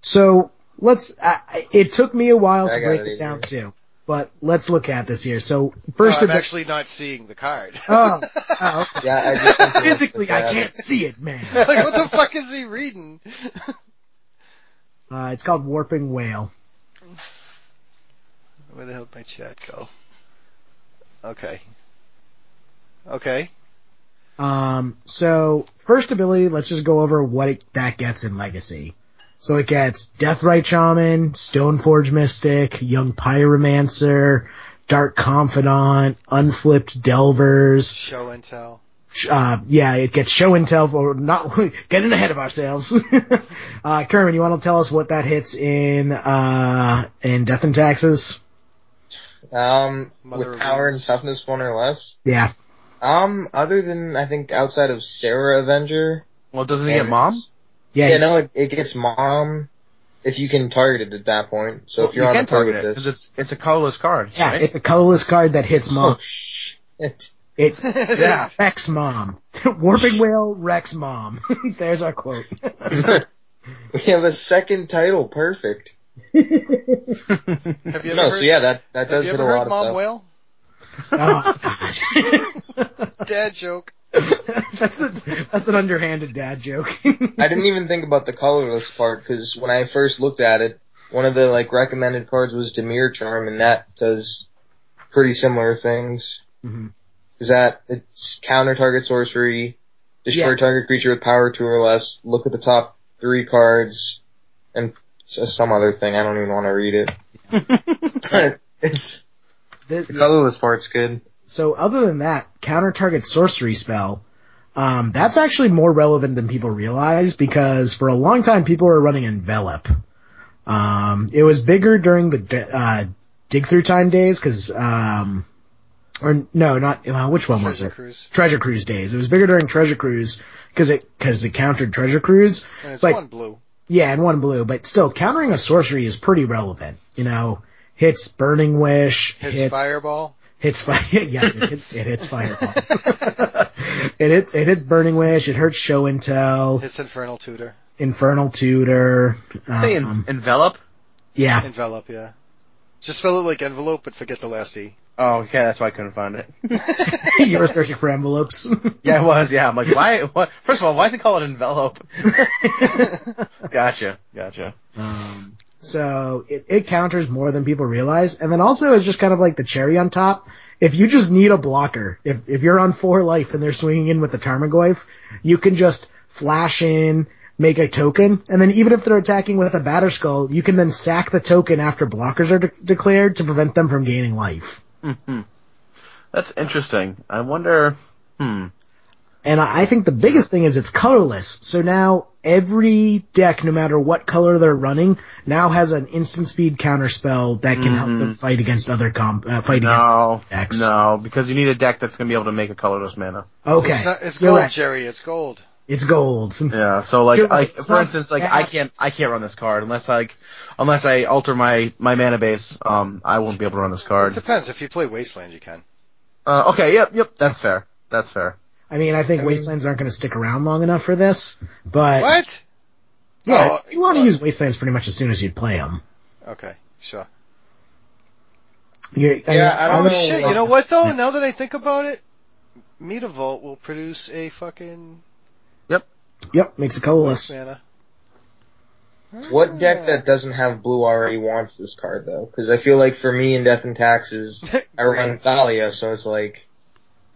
So let's. Uh, it took me a while I to break it it down too, but let's look at this here. So first, no, I'm of actually not seeing the card. oh, oh. Yeah, I just physically I can't see it, man. like, what the fuck is he reading? Uh, it's called Warping Wail. Where the hell did my chat go? Okay. Okay. Um, so first ability, let's just go over what it, that gets in Legacy. So it gets Deathrite Shaman, Stoneforge Mystic, Young Pyromancer, Dark Confidant, Unflipped Delvers, Show and tell. uh, yeah, it gets show and tell for not getting ahead of ourselves. uh, Kerman, you want to tell us what that hits in, uh, in Death and Taxes? Um, Mother with power and toughness one or less. Yeah. Um, other than I think outside of Serra Avenger. Well, doesn't he get and mom? It's- Yeah. Yeah, no, it, it gets mom if you can target it at that point. So if you're you on can the target it this, because it's it's a colorless card. yeah, right? it's a colorless card that hits oh mom. shit. It yeah. wrecks mom. Warping Wail wrecks mom. There's our quote. we have a second title, perfect. Have you ever No, heard, so yeah, that that have does you hit a heard lot of Mom stuff. Whale? oh, God. Dad joke. that's a, that's an underhanded dad joke. I didn't even think about the colorless part because when I first looked at it, one of the like recommended cards was Dimir Charm, and that does pretty similar things. Mhm. Is that it's counter target sorcery, Destroy Yeah. target creature with power two or less. Look at the top three cards, and some other thing. I don't even want to read it. But it's The- the colorless part's good. So other than that, counter target sorcery spell, um, that's actually more relevant than people realize because for a long time people were running envelop. Um, it was bigger during the uh, dig through time days because, um, or no, not uh, which one was Treasure it? Cruise. Treasure Cruise days. It was bigger during Treasure Cruise because it because it countered Treasure Cruise. And it's But- one blue. Yeah, and one blue, but still countering a sorcery is pretty relevant. You know, hits Burning Wish, Hits, hits Fireball. Hits fire. yes, it, hit, it hits fireball. it hits. It hits burning wish. It hurts show and tell. Hits Infernal Tutor. Infernal tutor. Say en- Um, envelop. yeah, Envelop, yeah. Just spell it like envelope, but forget the last E. Oh, okay, that's why I couldn't find it. you were searching for envelopes. yeah, it was. Yeah, I'm like, why? What? First of all, why is it called an envelope? gotcha, gotcha. um, so it, it counters more than people realize, and then also is just kind of like the cherry on top. If you just need a blocker, if if you're on four life and they're swinging in with the Tarmogoyf, you can just flash in, make a token, and then even if they're attacking with a Batter Skull, you can then sack the token after blockers are de- declared to prevent them from gaining life. hmm That's interesting. I wonder. Hmm. And I I think the biggest thing is it's colorless. So now every deck, no matter what color they're running, now has an instant speed counter spell that can help them fight against other comp, uh, fight No, against decks. no, because you need a deck that's gonna be able to make a colorless mana. Okay. It's, not, it's gold, right. Jerry. It's gold. It's gold. Yeah, so like, You're right, like for instance, like bad. I can't, I can't run this card unless like, unless I alter my my mana base. Um, I won't be able to run this card. It card. depends. If you play Wasteland, you can. Uh, okay, yep, yep, that's fair. That's fair. I mean, I think Wastelands aren't going to stick around long enough for this, but What? yeah, Oh, you want to uh, use Wastelands pretty much as soon as you play them. Okay, sure. You're, I Yeah, I don't Oh know, shit! You know what though? Now that I think about it, Metavolt will produce a fucking Yep, Yep, makes it colorless. mana. What deck that doesn't have blue already wants this card though? Because I feel like for me in Death and Taxes, I run Thalia, so it's like,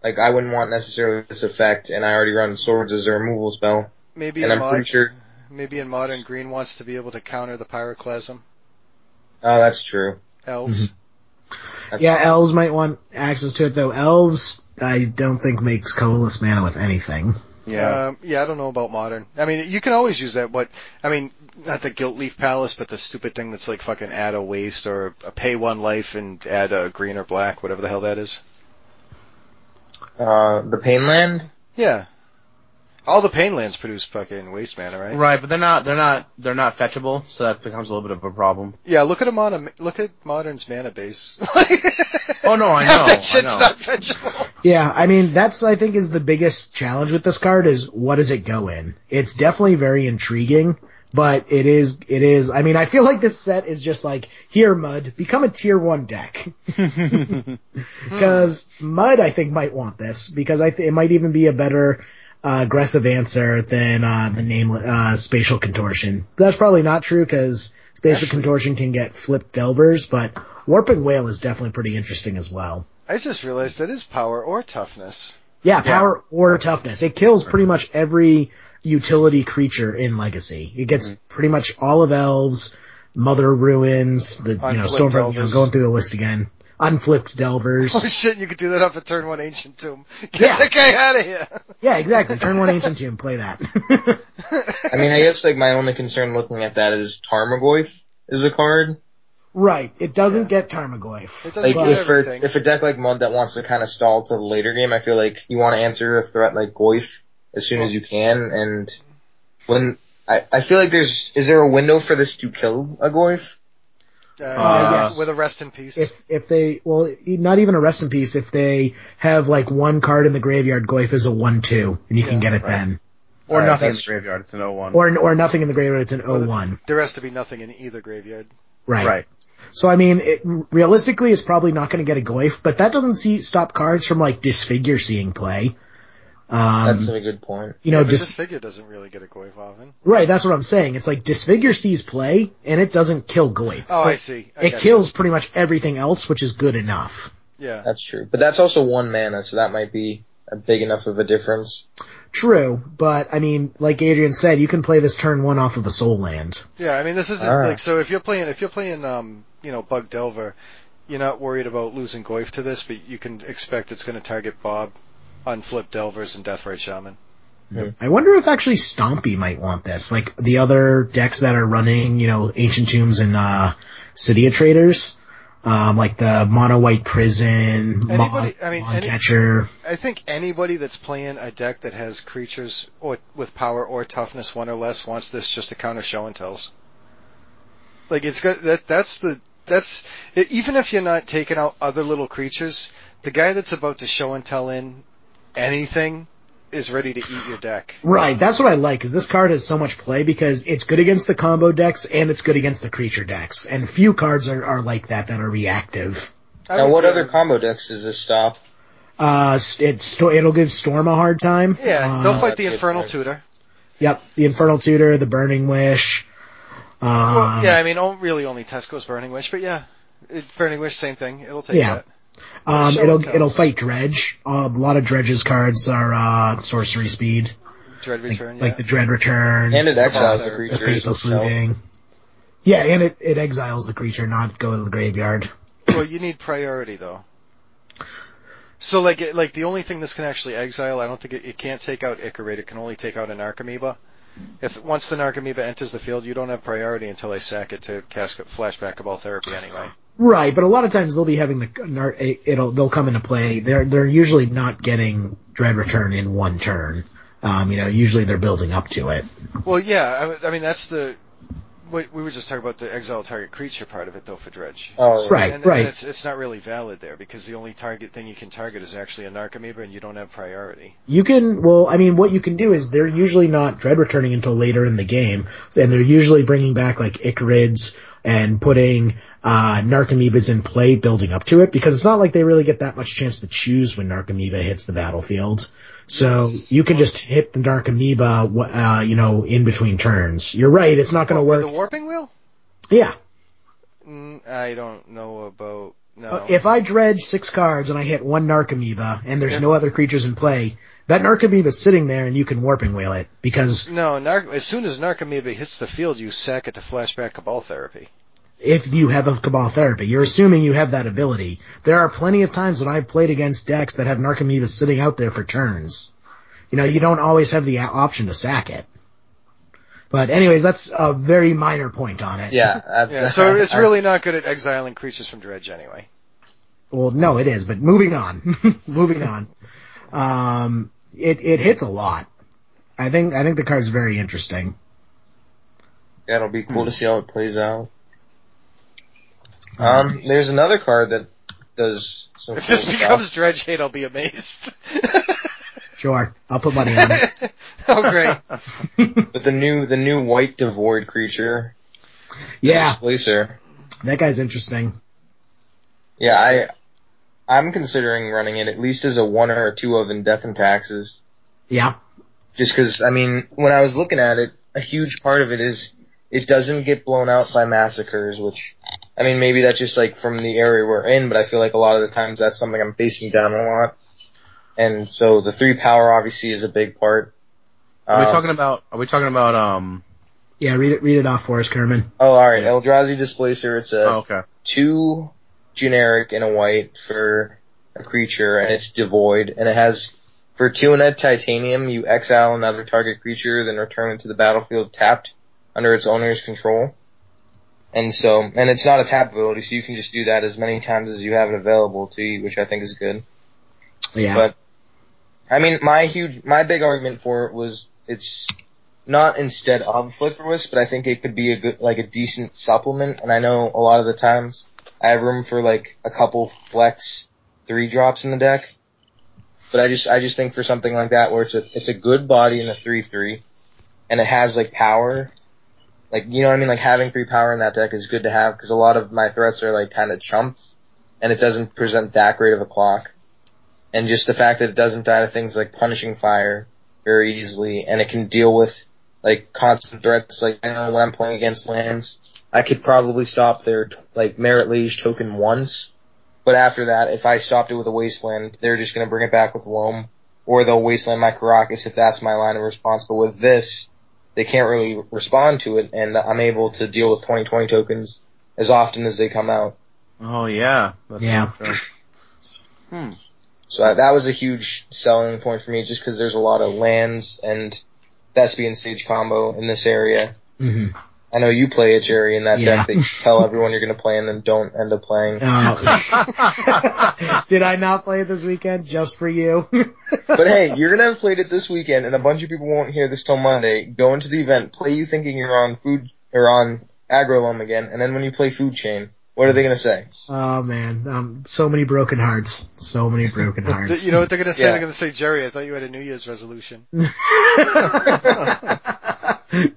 like I wouldn't want necessarily this effect, and I already run Swords as a removal spell, Maybe and in I'm mod, pretty sure. maybe in modern green wants to be able to counter the pyroclasm Oh, that's true. elves. That's Yeah, elves might want access to it though. Elves, I don't think makes colorless mana with anything. Yeah. Um, yeah, I don't know about modern. I mean, you can always use that, but I mean, not the Gilt-Leaf Palace, but the stupid thing that's like fucking add a waste or a pay one life and add a green or black, whatever the hell that is. Uh, the Painland. Yeah. All the Painlands produce fucking waste mana, right? Right, but they're not, they're not, they're not fetchable, so that becomes a little bit of a problem. Yeah, look at a mana, look at modern's mana base. Oh no, I know, that shit's I know. not fetchable. Yeah, I mean, that's, I think, is the biggest challenge with this card is what does it go in? It's definitely very intriguing, but it is, it is, I mean, I feel like this set is just like, here, Mud, become a tier one deck. Because Mud, I think, might want this, because I think it might even be a better, uh, aggressive answer than, uh, the name, uh, Spatial Contortion. That's probably not true, because Spatial Actually- Contortion can get flipped Delvers, but Warping Wail is definitely pretty interesting as well. I just realized that is power or toughness. Yeah, power or toughness. It kills pretty much every utility creature in Legacy. It gets pretty much all of elves, Mother Ruins, the you know Unflipped Stormfront. You know, going through the list again. Unflipped Delvers. Oh shit, you could do that off a turn one ancient tomb. Get Yeah. that guy out of here. yeah, exactly. Turn one ancient tomb, play that. I mean, I guess like my only concern looking at that is Tarmogoyf is a card. right. It doesn't get Tarmogoyf. It doesn't Like get if for, if a deck like Mud that wants to kind of stall to the later game, I feel like you want to answer a threat like Goyf as soon as you can, and when I, I feel like there's is there a window for this to kill a Goyf? Uh, Uh, yes, with a rest in peace. If if they well, not even a rest in peace. If they have like one card in the graveyard, Goyf is a one two, and you can get it right. then. Or Alright, nothing in the graveyard, it's an 0-1. Or or nothing in the graveyard. It's an O one. there has to be nothing in either graveyard. Right. right. So I mean, it, realistically, it's probably not going to get a Goyf, but that doesn't see stop cards from like disfigure seeing play. Um, That's a good point. you know, yeah, but just this figure doesn't really get a Goyf often. right. That's what I'm saying. It's like disfigure sees play, and it doesn't kill Goyf. Oh, I see. I It get kills pretty much everything else, which is good enough. Yeah. That's true, but that's also one mana, so that might be a big enough of a difference. True, but I mean, like Adrian said, you can play this turn one off of a Sol land. Yeah, I mean this isn't Alright. like so if you're playing if you're playing um you know Bug Delver, you're not worried about losing Goyf to this, but you can expect it's going to target Bob, unflip Delvers and Deathrite Shaman. I wonder if actually Stompy might want this. Like the other decks that are running, you know, Ancient Tombs and uh City of Traders. Um, like the Mono White Prison, Anybody- Mon, I mean, any- Catcher. I think anybody that's playing a deck that has creatures or with power or toughness one or less wants this just to counter show and tells. Like it's got that that's the that's even if you're not taking out other little creatures, the guy that's about to show and tell in anything is ready to eat your deck. Right, that's what I like, is this card has so much play because it's good against the combo decks and it's good against the creature decks. And few cards are, are like that that are reactive. Now, what go- other combo decks does this stop? Uh, it's, it'll give Storm a hard time. Yeah, Uh, they'll fight the Infernal. Tutor. Yep, the Infernal Tutor, the Burning Wish. Um, Well, yeah, I mean, really only Tesco's Burning Wish, but yeah, Burning Wish, same thing. It'll take Yeah. that. Um, it'll and it'll fight Dredge. Uh, a lot of Dredge's cards are uh, sorcery speed, Dread like, Return, like yeah. the Dread Return, And it exiles the The the. Faithless Looting. Yeah, and it, it exiles the creature, not go to the graveyard. Well, you need priority though. So like, it- like the only thing this can actually exile, I don't think it, it can't take out Ichorid. It can only take out a Narcomoeba. If once the Narcomoeba enters the field, you don't have priority until I sack it to cast Flashback Cabal Therapy anyway. Right, but a lot of times they'll be having the it'll they'll come into play. They're they're usually not getting Dread Return in one turn. Um, you know, usually they're building up to it. Well, yeah, I, I mean that's the. We we were just talking about the exile target creature part of it though for Dredge. Oh. Right, and, right. And it's it's not really valid there because the only target thing you can target is actually a Narcomoeba and you don't have priority. You can, well, I mean, what you can do is they're usually not dread returning until later in the game, and they're usually bringing back like Ichorids and putting uh, Narcomoebas in play, building up to it, because it's not like they really get that much chance to choose when Narcomoeba hits the battlefield. So you can just hit the Narcomoeba, uh, you know, in between turns. You're right; it's not going to work. the warping wail? Yeah, Mm, I don't know about no. Uh, if I dredge six cards and I hit one Narcomoeba and there's Yeah. no other creatures in play, that Narcomoeba's sitting there and you can warping wail it because No, as soon as Narcomoeba hits the field, you sack it to flashback Cabal Therapy. If you have a Cabal Therapy. You're assuming you have that ability. There are plenty of times when I've played against decks that have Narcomoeba sitting out there for turns. You know, you don't always have the option to sack it. But anyways, that's a very minor point on it. Yeah. I- Yeah, so it's really not good at exiling creatures from Dredge anyway. Well, no, it is, but moving on. moving on. Um, it, it hits a lot. I think, I think the card's very interesting. Yeah, it'll be cool to see how it plays out. Um, there's another card that does some If cool this stuff. becomes Dredge hate, I'll be amazed. Sure. I'll put money on it. oh great. But the new, the new white devoid creature, Yeah, Displacer. that guy's interesting. Yeah, I, I'm considering running it at least as a one or a two of in Death and Taxes. Yeah. Just cause, I mean, when I was looking at it, a huge part of it is it doesn't get blown out by massacres, which, I mean, maybe that's just like from the area we're in, but I feel like a lot of the times that's something I'm facing down a lot. And so the three power obviously is a big part. Are we Um, talking about? Are we talking about? Um. Yeah, read it, read it off for us, Kerman. Oh, alright, Eldrazi Displacer, it's a Oh, okay. two generic and a white for a creature, and it's devoid, and it has for two and a titanium, you exile another target creature, then return it to the battlefield tapped under its owner's control. And so, and it's not a tap ability, so you can just do that as many times as you have it available to you, which I think is good. Yeah. But I mean, my huge, my big argument for it was it's not instead of Flickerwisp, but I think it could be a good, like a decent supplement. And I know a lot of the times I have room for like a couple flex three drops in the deck. But I just, I just think for something like that where it's a, it's a good body in a three three, and it has like power. Like you know what I mean? Like having three power in that deck is good to have because a lot of my threats are like kind of chumps, and it doesn't present that great of a clock and just the fact that it doesn't die to things like punishing fire very easily, and it can deal with like constant threats. Like I know when I'm playing against lands, I could probably stop their like Marit Lage token once, but after that, if I stopped it with a wasteland, they're just gonna bring it back with loam, or they'll wasteland my Karakas if that's my line of response. But with this, they can't really respond to it, and I'm able to deal with 2020 tokens as often as they come out. Oh yeah. That's Yeah. Hmm. So that- that was a huge selling point for me, just because there's a lot of lands and Thespian's Stage combo in this area. hmm I know you play it, Jerry, in that Yeah. deck that you tell everyone you're going to play and then don't end up playing. Uh, did I not play it this weekend just for you? But hey, you're gonna have played it this weekend, and a bunch of people won't hear this till Monday. Go into the event, play you thinking you're on food or on Aggro Loam again, and then when you play Food Chain, what are they gonna say? oh man, um, so many broken hearts, so many broken hearts. You know what they're gonna say? Yeah. They're gonna say, Jerry, I thought you had a New Year's resolution.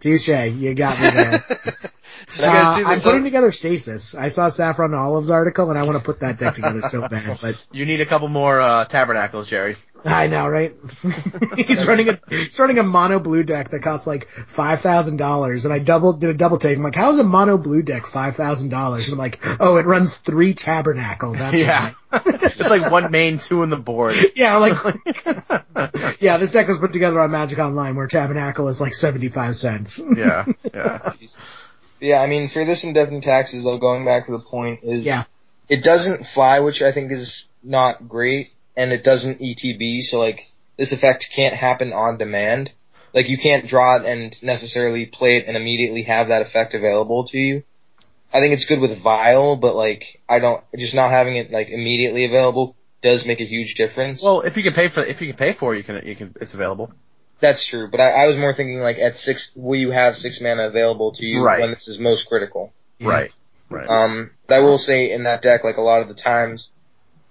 Touche, you got me there. Uh, I'm putting together Stasis. I saw Saffron Olive's article, and I want to put that deck together so bad. But You need a couple more uh, tabernacles, Jerry. I know, right? he's running a he's running a mono blue deck that costs like five thousand dollars, and I double did a double take. I'm like, how is a mono blue deck five thousand dollars? And I'm like, oh, it runs three tabernacle. That's Yeah. right. it's like one main, two in the board. Yeah, like, yeah, this deck was put together on Magic Online where Tabernacle is like 75 cents. Yeah, yeah. Yeah, I mean, for this in Death and Taxes, though, going back to the point is, Yeah. it doesn't fly, which I think is not great, and it doesn't ETB, so like, this effect can't happen on demand. Like, you can't draw it and necessarily play it and immediately have that effect available to you. I think it's good with Vial, but like, I don't, just not having it like immediately available does make a huge difference. Well, if you can pay for, if you can pay for it, you can, you can, it's available. That's true, but I, I was more thinking like at six, will you have six mana available to you Right. when this is most critical? Right. Right. Um, but I will say in that deck, like a lot of the times,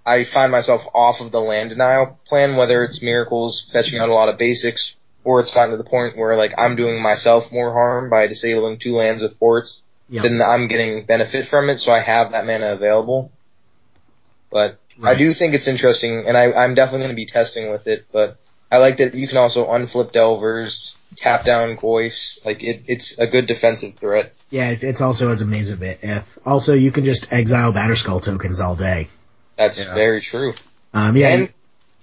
I find myself off of the land denial plan, whether it's miracles, fetching out a lot of basics, or it's gotten to the point where like I'm doing myself more harm by disabling two lands with ports Yep. than I'm getting benefit from it, so I have that mana available. But I do think it's interesting, and I, I'm definitely going to be testing with it, but I like that you can also unflip Delvers, tap down Goyfs, like it, it's a good defensive threat. Yeah, it, it's also as a Maze of Ith. If also you can just exile Batterskull tokens all day. That's Yeah. very true. Um, yeah, And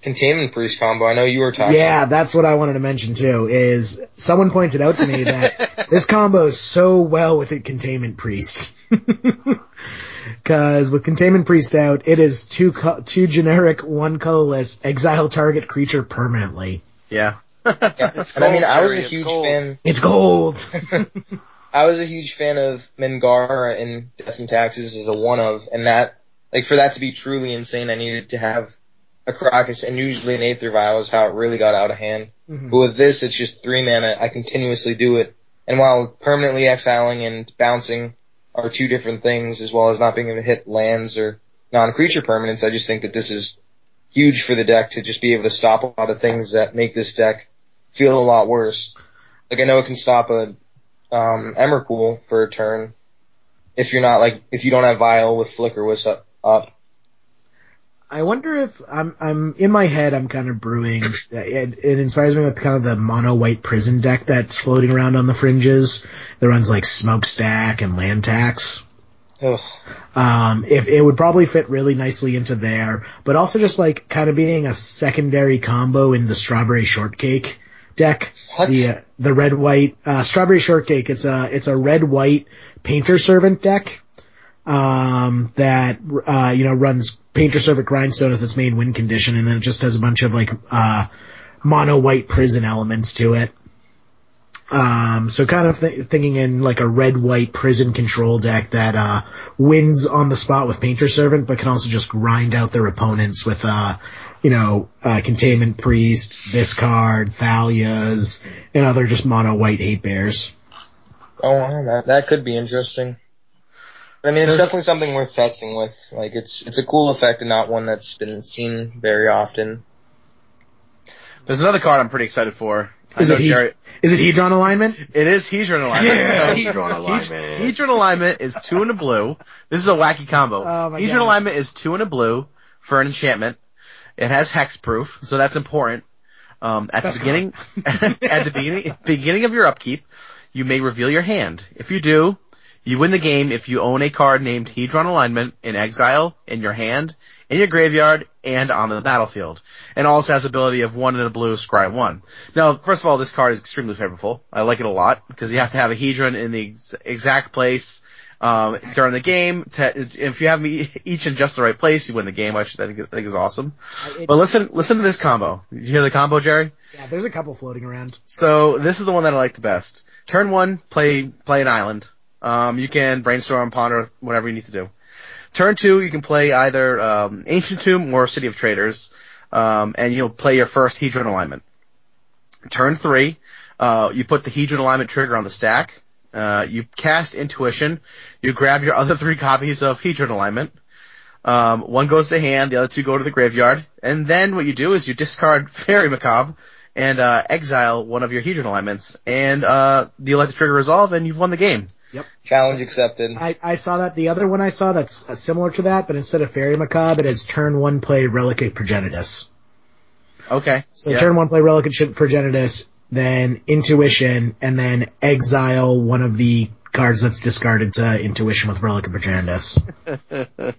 Containment Priest combo, I know you were talking yeah, that's what I wanted to mention too. Is someone pointed out to me that this combo is so well with it Containment Priest. Cause with Containment Priest out, it is two co- two generic, one colorless, exile target creature permanently. yeah. Yeah. And I mean, I was a huge gold. fan. It's gold. I was a huge fan of Mangara in Death and Taxes as a one of, and that, like, for that to be truly insane, I needed to have a Karakas and usually an Aether Vial is how it really got out of hand. Mhm. But with this, it's just three mana. I continuously do it, and while permanently exiling and bouncing are two different things, as well as not being able to hit lands or non-creature permanents, I just think that this is huge for the deck to just be able to stop a lot of things that make this deck feel a lot worse. Like I know it can stop a um Emrakul for a turn if you're not like if you don't have Vial with Flickerwisp up, up. I wonder if I'm I'm in my head I'm kind of brewing it, it inspires me with kind of the mono white prison deck that's floating around on the fringes that runs like smokestack and land tax. Ugh. Um, if it would probably fit really nicely into there, but also just like kind of being a secondary combo in the strawberry shortcake deck. What? The uh, the red white uh, strawberry shortcake. It's a it's a red white painter servant deck. Um, that uh, you know runs painter servant grindstone as its main win condition, and then it just has a bunch of like uh mono white prison elements to it. Um, so kind of th- thinking in like a red white prison control deck that uh wins on the spot with painter servant, but can also just grind out their opponents with uh you know uh containment priest, discard, thalias, and other just mono white eight bears. Oh, that that could be interesting. But, I mean, it's There's- definitely something worth testing with. Like, it's it's a cool effect and not one that's been seen very often. There's another card I'm pretty excited for. I Is know it he- Jerry. Is it Hedron alignment? It is Hedron alignment. Yeah, So- Hedron alignment. Hedron alignment is two and a blue. This is a wacky combo. Oh my Hedron God. alignment is two and a blue for an enchantment. It has hexproof, so that's important. Um, at That's the beginning, at the beginning, beginning of your upkeep, you may reveal your hand. If you do, you win the game if you own a card named Hedron alignment in exile in your hand in your graveyard and on the battlefield. And also has ability of one in a blue, scry one. Now, first of all, this card is extremely favorable. I like it a lot because you have to have a Hedron in the ex- exact place um, during the game. To, if you have me each in just the right place, you win the game, which I think, I think is awesome. It- But listen, listen to this combo. Did you hear the combo, Jerry? yeah, there's a couple floating around. So this is the one that I like the best. Turn one, play play an island. Um, you can brainstorm, ponder, whatever you need to do. Turn two, you can play either um, Ancient Tomb or City of Traders, um, and you'll play your first Hedron alignment. Turn three, uh, you put the Hedron alignment trigger on the stack. Uh, you cast Intuition. You grab your other three copies of Hedron alignment. Um, one goes to hand, the other two go to the graveyard, and then what you do is you discard Faerie Macabre and uh, exile one of your Hedron alignments, and uh, you let the trigger resolve, and you've won the game. Challenge accepted. I, I saw that. The other one I saw that's uh, similar to that, but instead of Faerie Macabre, it is turn one play Relic of Progenitus. Okay. So Yeah. turn one play Relic of Progenitus, then Intuition, and then exile one of the cards that's discarded to Intuition with Relic of Progenitus.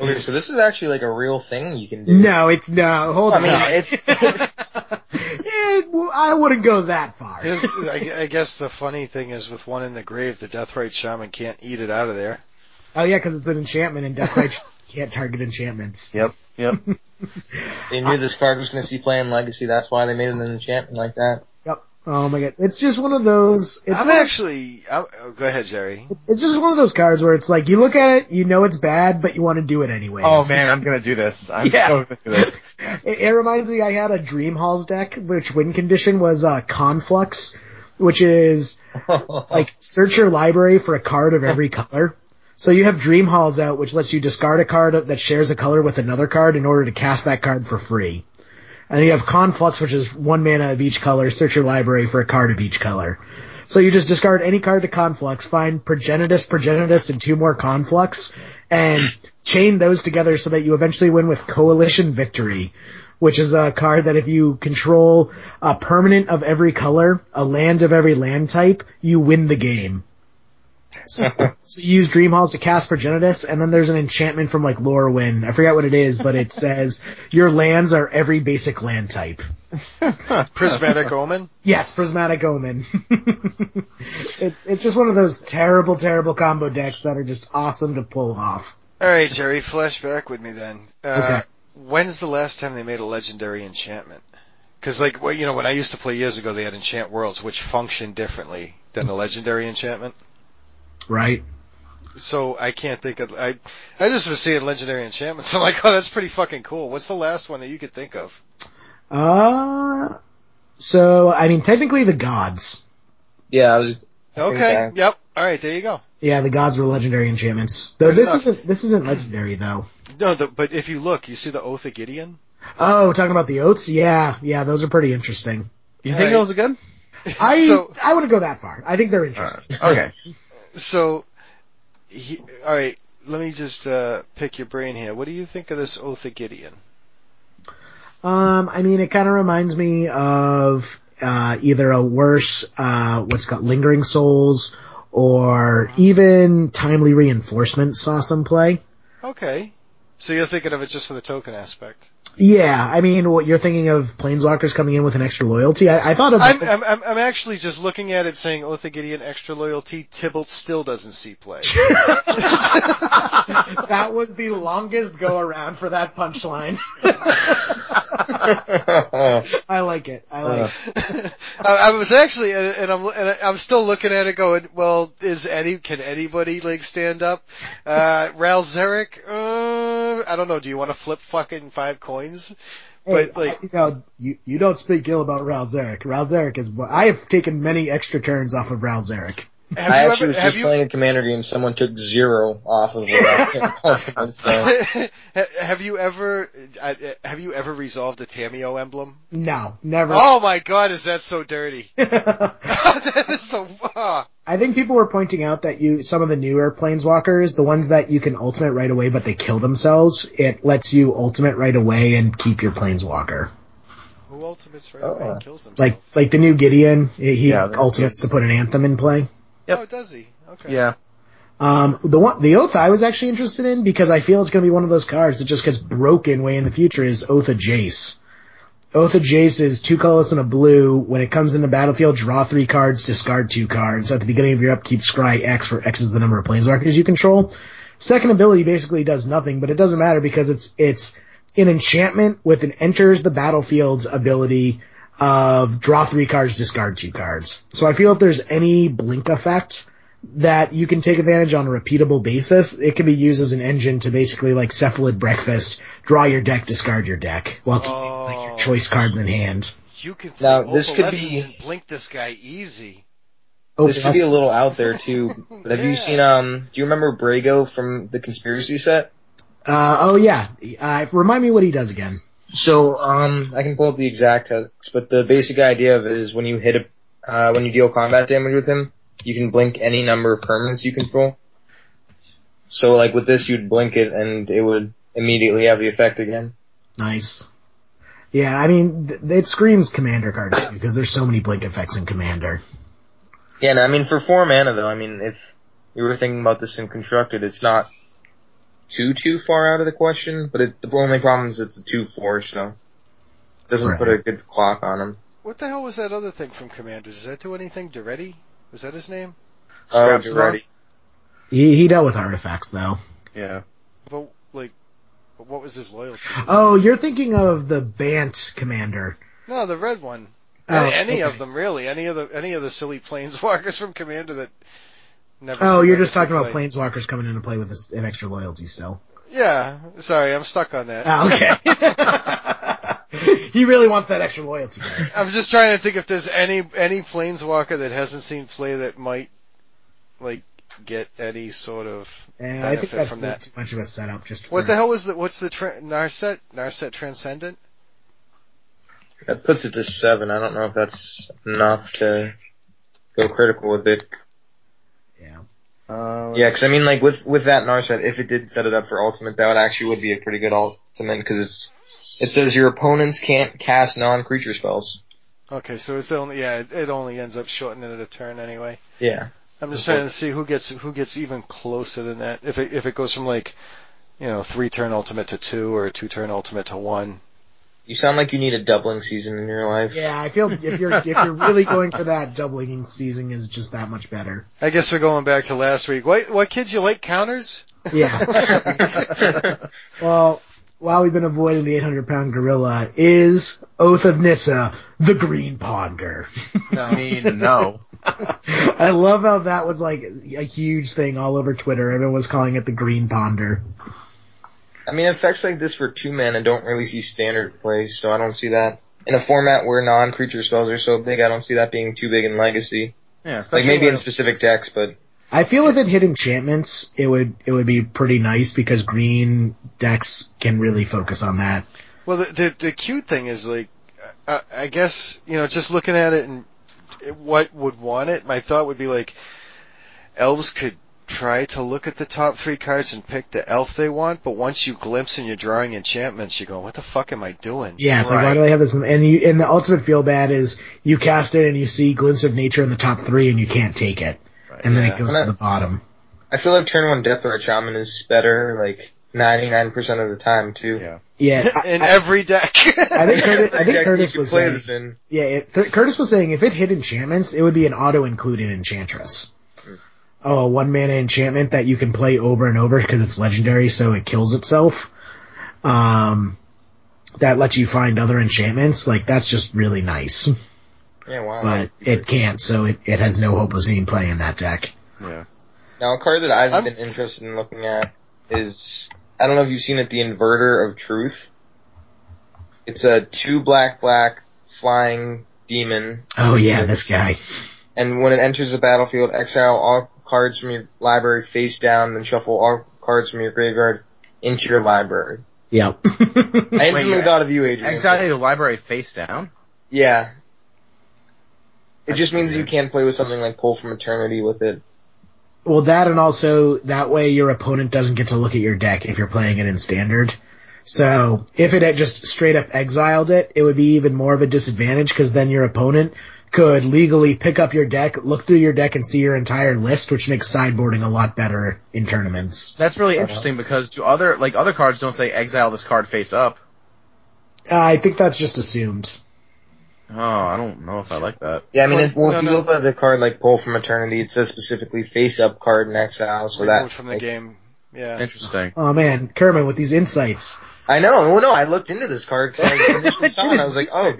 Okay, so this is actually like a real thing you can do. no, it's no. Hold I on. mean, it's, Yeah, well, I wouldn't go that far. I, I guess the funny thing is with one in the grave, the Deathrite Shaman can't eat it out of there. Oh yeah, because it's an enchantment, and Deathrite can't target enchantments. Yep. Yep. they knew this card was going to see play in Legacy. That's why they made it an enchantment like that. Yep. Oh my god, it's just one of those. It's I'm one- actually. I'm, oh, go ahead, Jerry. It's just one of those cards where it's like you look at it, you know it's bad, but you want to do it anyways. Oh man, I'm gonna do this. I'm Yeah. so gonna do this. It, it reminds me, I had a Dream Halls deck, which win condition was uh, Conflux, which is like search your library for a card of every color. So you have Dream Halls out, which lets you discard a card that shares a color with another card in order to cast that card for free. And then you have Conflux, which is one mana of each color. Search your library for a card of each color. So you just discard any card to Conflux, find Progenitus, Progenitus, and two more Conflux, and chain those together so that you eventually win with Coalition Victory, which is a card that if you control a permanent of every color, a land of every land type, you win the game. So you use Dream Halls to cast Progenitus, and then there's an enchantment from like Lorwyn. I forget what it is, but it says your lands are every basic land type. Prismatic Omen. Yes, Prismatic Omen. it's it's just one of those terrible, terrible combo decks that are just awesome to pull off. All right, Jerry. flash back with me then. Uh, Okay. When's the last time they made a legendary enchantment? Because like, well, you know, when I used to play years ago, they had enchant worlds which function differently than a legendary enchantment. Right? So I can't think of. I I just was seeing legendary enchantments. I'm like, oh, that's pretty fucking cool. What's the last one that you could think of? Uh, so I mean, technically the gods. yeah, I was. I Okay. that- Yep. All right. There you go. Yeah, the gods were legendary enchantments. Though Good this enough. isn't this isn't legendary though. No, the, but if you look, you see the Oath of Gideon. Oh, talking about the oaths? Yeah, yeah, those are pretty interesting. You think Right. those are good? I So- I wouldn't go that far. I think they're interesting. Okay. So, he, all right. Let me just uh, pick your brain here. What do you think of this Oath of Gideon? Um, I mean, it kind of reminds me of uh, either a worse, uh, what's got lingering souls, or even timely reinforcement saw some play. Okay. So you're thinking of it just for the token aspect. Yeah, I mean, what you're thinking of planeswalkers coming in with an extra loyalty. I, I thought of I'm, I'm, I'm, I'm actually just looking at it saying Oath of Gideon extra loyalty. Tibalt still doesn't see play. that was the longest go around for that punchline. I like it. I like. it. I, I was actually, and, and I'm, and I'm still looking at it going, well, is any, can anybody like stand up? Uh, Ral Zarek, uh, I don't know, do you want to flip fucking five coins? Hey, But like, you know, you, you don't speak ill about Ral Zarek. Ral Zarek is. I have taken many extra turns off of Ral Zarek. Have I you actually ever, was just you, playing a commander game. Someone took zero off of the ultimate, so. have you ever, uh, have you ever resolved a Tamiyo emblem? No, never. Oh my god, is that so dirty? that is so, ah. I think people were pointing out that you, some of the newer planeswalkers, the ones that you can ultimate right away but they kill themselves, it lets you ultimate right away and keep your planeswalker. Who ultimates right away Oh. and kills himself? Like, like the new Gideon, he he Yeah, ultimates to put an anthem in play. Yep. Oh, does he? Okay. Yeah. Um, the one, the oath I was actually interested in because I feel it's going to be one of those cards that just gets broken way in the future is Oath of Jace. Oath of Jace is two colorless and a blue. When it comes into battlefield, draw three cards, discard two cards. At the beginning of your upkeep, scry X for X is the number of planeswalkers you control. Second ability basically does nothing, but it doesn't matter because it's, it's an enchantment with an enters the battlefield's ability of draw three cards, discard two cards. So I feel if there's any blink effect that you can take advantage on a repeatable basis, it can be used as an engine to basically like cephalid breakfast, draw your deck, discard your deck, while keeping like your Oh. choice cards in hand. You can Now, this could be- blink this guy easy. Oh, this could be a little out there too. But have Yeah. you seen um? Do you remember Brago from the conspiracy set? Uh, oh yeah. Uh, remind me what he does again. So um, I can pull up the exact text, but the basic idea of it is when you hit a uh, when you deal combat damage with him, you can blink any number of permanents you control. So like with this, you'd blink it and it would immediately have the effect again. Nice. Yeah, I mean, th- it screams Commander card too, because there's so many blink effects in Commander. Yeah, and I mean for four mana though, I mean if you were thinking about this in constructed, it's not too too far out of the question. But it, the only problem is it's a two four, so it doesn't Right. put a good clock on him. What the hell was that other thing from Commanders? Does that do anything? Daretti? Was that his name? Uh, oh, Scraps you're them ready. He, he dealt with artifacts though. Yeah. But like, what was his loyalty? Oh, you're thinking of the Bant Commander. No, the red one. Oh, any okay. of them really? Any of the any of the silly planeswalkers from Commander that never. Oh, you're just talking about play. planeswalkers coming into play with this, an extra loyalty still. Yeah, sorry, I'm stuck on that. Oh, okay. he really wants that extra loyalty, guys. I'm just trying to think if there's any any planeswalker that hasn't seen play that might like get any sort of And I think benefit that's from not that. too much of a setup. Just for, What the hell was the what's the tra- Narset Narset Transcendent? That puts it to seven. I don't know if that's enough to go critical with it. Yeah. Uh, Yeah, because I mean, like with with that Narset, if it did set it up for ultimate, that would actually would be a pretty good ultimate because it's it says your opponents can't cast non-creature spells. Okay, so it's only yeah, it, it only ends up shortening it a turn anyway. Yeah, I'm just trying to see who gets who gets even closer than that. If it if it goes from like, you know, three turn ultimate to two or two turn ultimate to one. You sound like you need a doubling season in your life. Yeah, I feel if you're if you're really going for that, doubling season is just that much better. I guess we're going back to last week. What what kids you like counters? Yeah. well, while we've been avoiding the 800 pound gorilla, is Oath of Nissa the Green Ponder? I mean, no. I love how that was like a huge thing all over Twitter. Everyone was calling it the Green Ponder. I mean, effects like this for two mana don't really see standard play, so I don't see that. In a format where non-creature spells are so big, I don't see that being too big in Legacy. Yeah, Like maybe in specific decks, but I feel if it hit enchantments, it would it would be pretty nice because green decks can really focus on that. Well, the the, the cute thing is like, uh, I guess you know, just looking at it and what would want it, my thought would be like, elves could try to look at the top three cards and pick the elf they want, but once you glimpse and you're drawing enchantments, you go, what the fuck am I doing? Yeah, it's like why do they have this? And you and the ultimate feel bad is you cast it and you see glimpse of nature in the top three and you can't take it, and then Yeah. it goes to the bottom. I feel like turn one Deathrite Shaman is better like 99% of the time too. Yeah. Yeah, I, In I- every deck. I think Curtis, I think Curtis was saying, yeah, it, Th- Curtis was saying if it hit enchantments, it would be an auto included enchantress. Oh, a one mana enchantment that you can play over and over because it's legendary, so it kills itself. Um, that lets you find other enchantments. Like that's just really nice, Yeah, wow. but it can't, so it, it has no hope of seeing play in that deck. Yeah. Now, a card that I've I'm- been interested in looking at is, I don't know if you've seen it, the Inverter of Truth. It's a two black black flying demon. Oh yeah, this guy. And when it enters the battlefield, exile all cards from your library face down, then shuffle all cards from your graveyard into your library. Yeah. I instantly Wait, thought of you, Adrian. Exactly, the library face down. Yeah. It That's just means you can't play with something like Pull from Eternity with it. Well, that and also that way your opponent doesn't get to look at your deck if you're playing it in standard. So if it had just straight up exiled it, it would be even more of a disadvantage because then your opponent could legally pick up your deck, look through your deck and see your entire list, which makes sideboarding a lot better in tournaments. That's really interesting because do other like other cards don't say exile this card face up. Uh, I think that's just assumed. Oh, I don't know if I like that. Yeah, I mean, Well, if, well, no, if you no. look at the card like Pull from Eternity, it says specifically face up card in exile, so that from the like, game. Yeah. Interesting. Oh man, Kerman with these insights. I know. Well, no, I looked into this card because I initially saw it. and I was like, oh,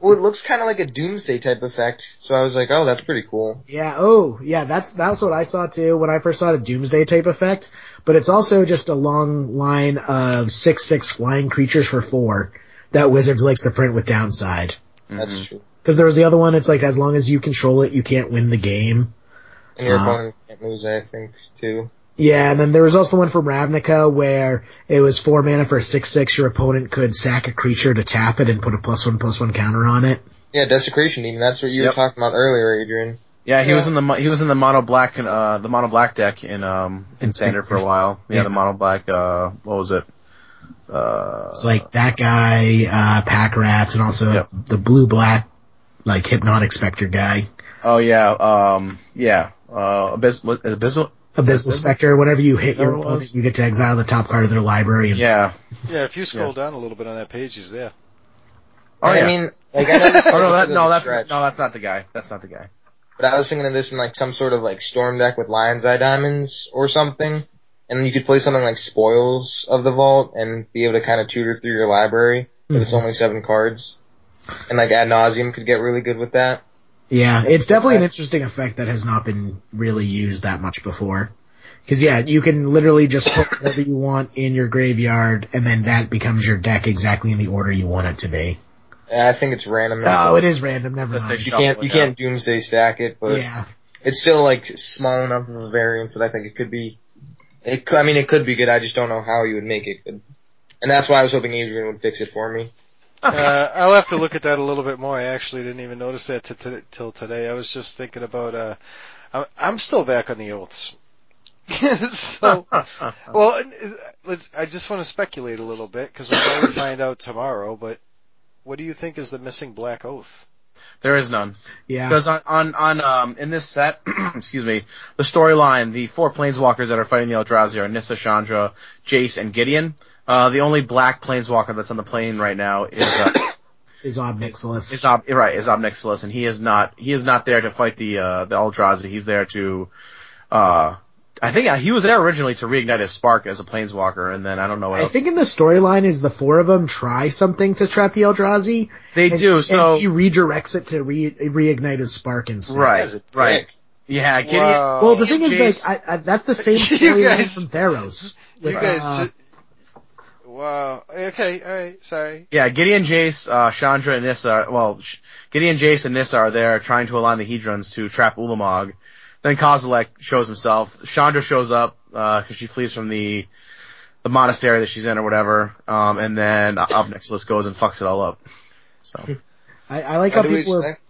well, it looks kind of like a Doomsday type effect. So I was like, oh, that's pretty cool. Yeah, oh, yeah, that's, that's what I saw too when I first saw the Doomsday type effect, but it's also just a long line of 6-6 flying creatures for 4 that Wizards likes to print with downside. That's Mhm. true. Cause there was the other one, it's like as long as you control it, you can't win the game. And your Uh, opponent can't lose, I think, too. Yeah, and then there was also one from Ravnica where it was 4 mana for 6-6, your opponent could sack a creature to tap it and put a plus 1 plus 1 counter on it. Yeah, Desecration Demon. That's what you Yep. were talking about earlier, Adrian. Yeah, he Yeah. was in the mo- he was in the mono black uh the mono black deck in um in standard for a while. Yeah, the Yeah. mono black uh what was it? Uh It's like that guy, uh, Pack Rats, and also Yep. the blue black, like Hypnotic Spectre guy. oh yeah, um yeah. Uh Abyss what, Abyssal Abyssal Spectre, whenever you hit your opponent, you get to exile the top card of their library. And Yeah. Yeah, if you scroll down a little bit on that page, he's there. Oh yeah. I mean, like, I know this oh no, that no, that's stretch, no, that's not the guy. That's not the guy. But I was thinking of this in like some sort of like storm deck with Lion's Eye Diamonds or something. And you could play something like Spoils of the Vault and be able to kind of tutor through your library, but it's Mhm. only seven cards. And like Ad Nauseam could get really good with that. Yeah, it's definitely an interesting effect that has not been really used that much before. Cause yeah, you can literally just put whatever you want in your graveyard and then that becomes your deck exactly in the order you want it to be. And I think it's random. Oh, it is random, never Let's mind. You can't, you can't Doomsday stack it, but Yeah. it's still like small enough of a variance that I think it could be. It, could, I mean, it could be good. I just don't know how you would make it good. And that's why I was hoping Adrian would fix it for me. Uh, I'll have to look at that a little bit more. I actually didn't even notice that t- t- till today. I was just thinking about, uh, I'm, I'm still back on the oaths. so, well, let's, I just want to speculate a little bit because we'll probably find out tomorrow, but what do you think is the missing black oath? There is none. Yeah. Because on, on, on, um, in this set, excuse me, the storyline, the four planeswalkers that are fighting the Eldrazi are Nissa, Chandra, Jace, and Gideon. Uh, the only black planeswalker that's on the plane right now is, uh, Is Ob Nixilis. is Ob, right, is Ob Nixilis, and he is not, he is not there to fight the, uh, the Eldrazi. He's there to, uh, I think uh, he was there originally to reignite his spark as a planeswalker, and then I don't know what I else. think in the storyline is the four of them try something to trap the Eldrazi. they and, do, so, and he redirects it to re- reignite his spark instead. right, That is right. Yeah, Gideon, Wow. Well, the thing is, Jace- like, I, I, that's the same You storyline guys- from Theros. You guys uh, ju- wow. Okay, alright, sorry. Yeah, Gideon, Jace, uh, Chandra, and Nissa, well, Sh- Gideon, Jace, and Nissa are there trying to align the Hedrons to trap Ulamog. Then Kozilek shows himself. Chandra shows up, uh, cause she flees from the, the monastery that she's in or whatever. Um, and then Ob Nixilis goes and fucks it all up. So. I, I like What how people are,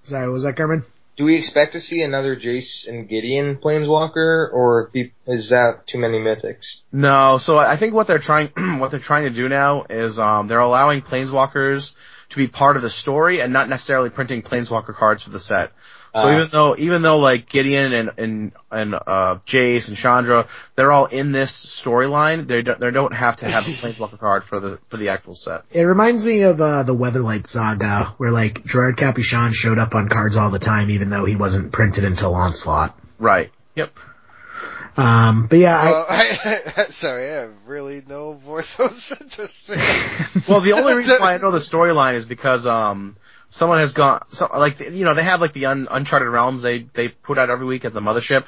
sorry, was that Kerman? Do we expect to see another Jace and Gideon Planeswalker, or be- is that too many mythics? No, so I think what they're trying, what they're trying to do now is, um, they're allowing planeswalkers to be part of the story and not necessarily printing planeswalker cards for the set. So Uh, even though, even though like Gideon and, and, and, uh, Jace and Chandra, they're all in this storyline, they don't, they don't have to have the planeswalker card for the, for the actual set. It reminds me of, uh, the Weatherlight saga, where like, Gerrard Capashen showed up on cards all the time, even though he wasn't printed until Onslaught. Right. Yep. Um, but yeah, I, Well, I, sorry, I have really no Vorthos to say. Well, the only reason why I know the storyline is because, um, someone has gone, so, like, you know, they have like the un, Uncharted Realms they, they put out every week at the mothership,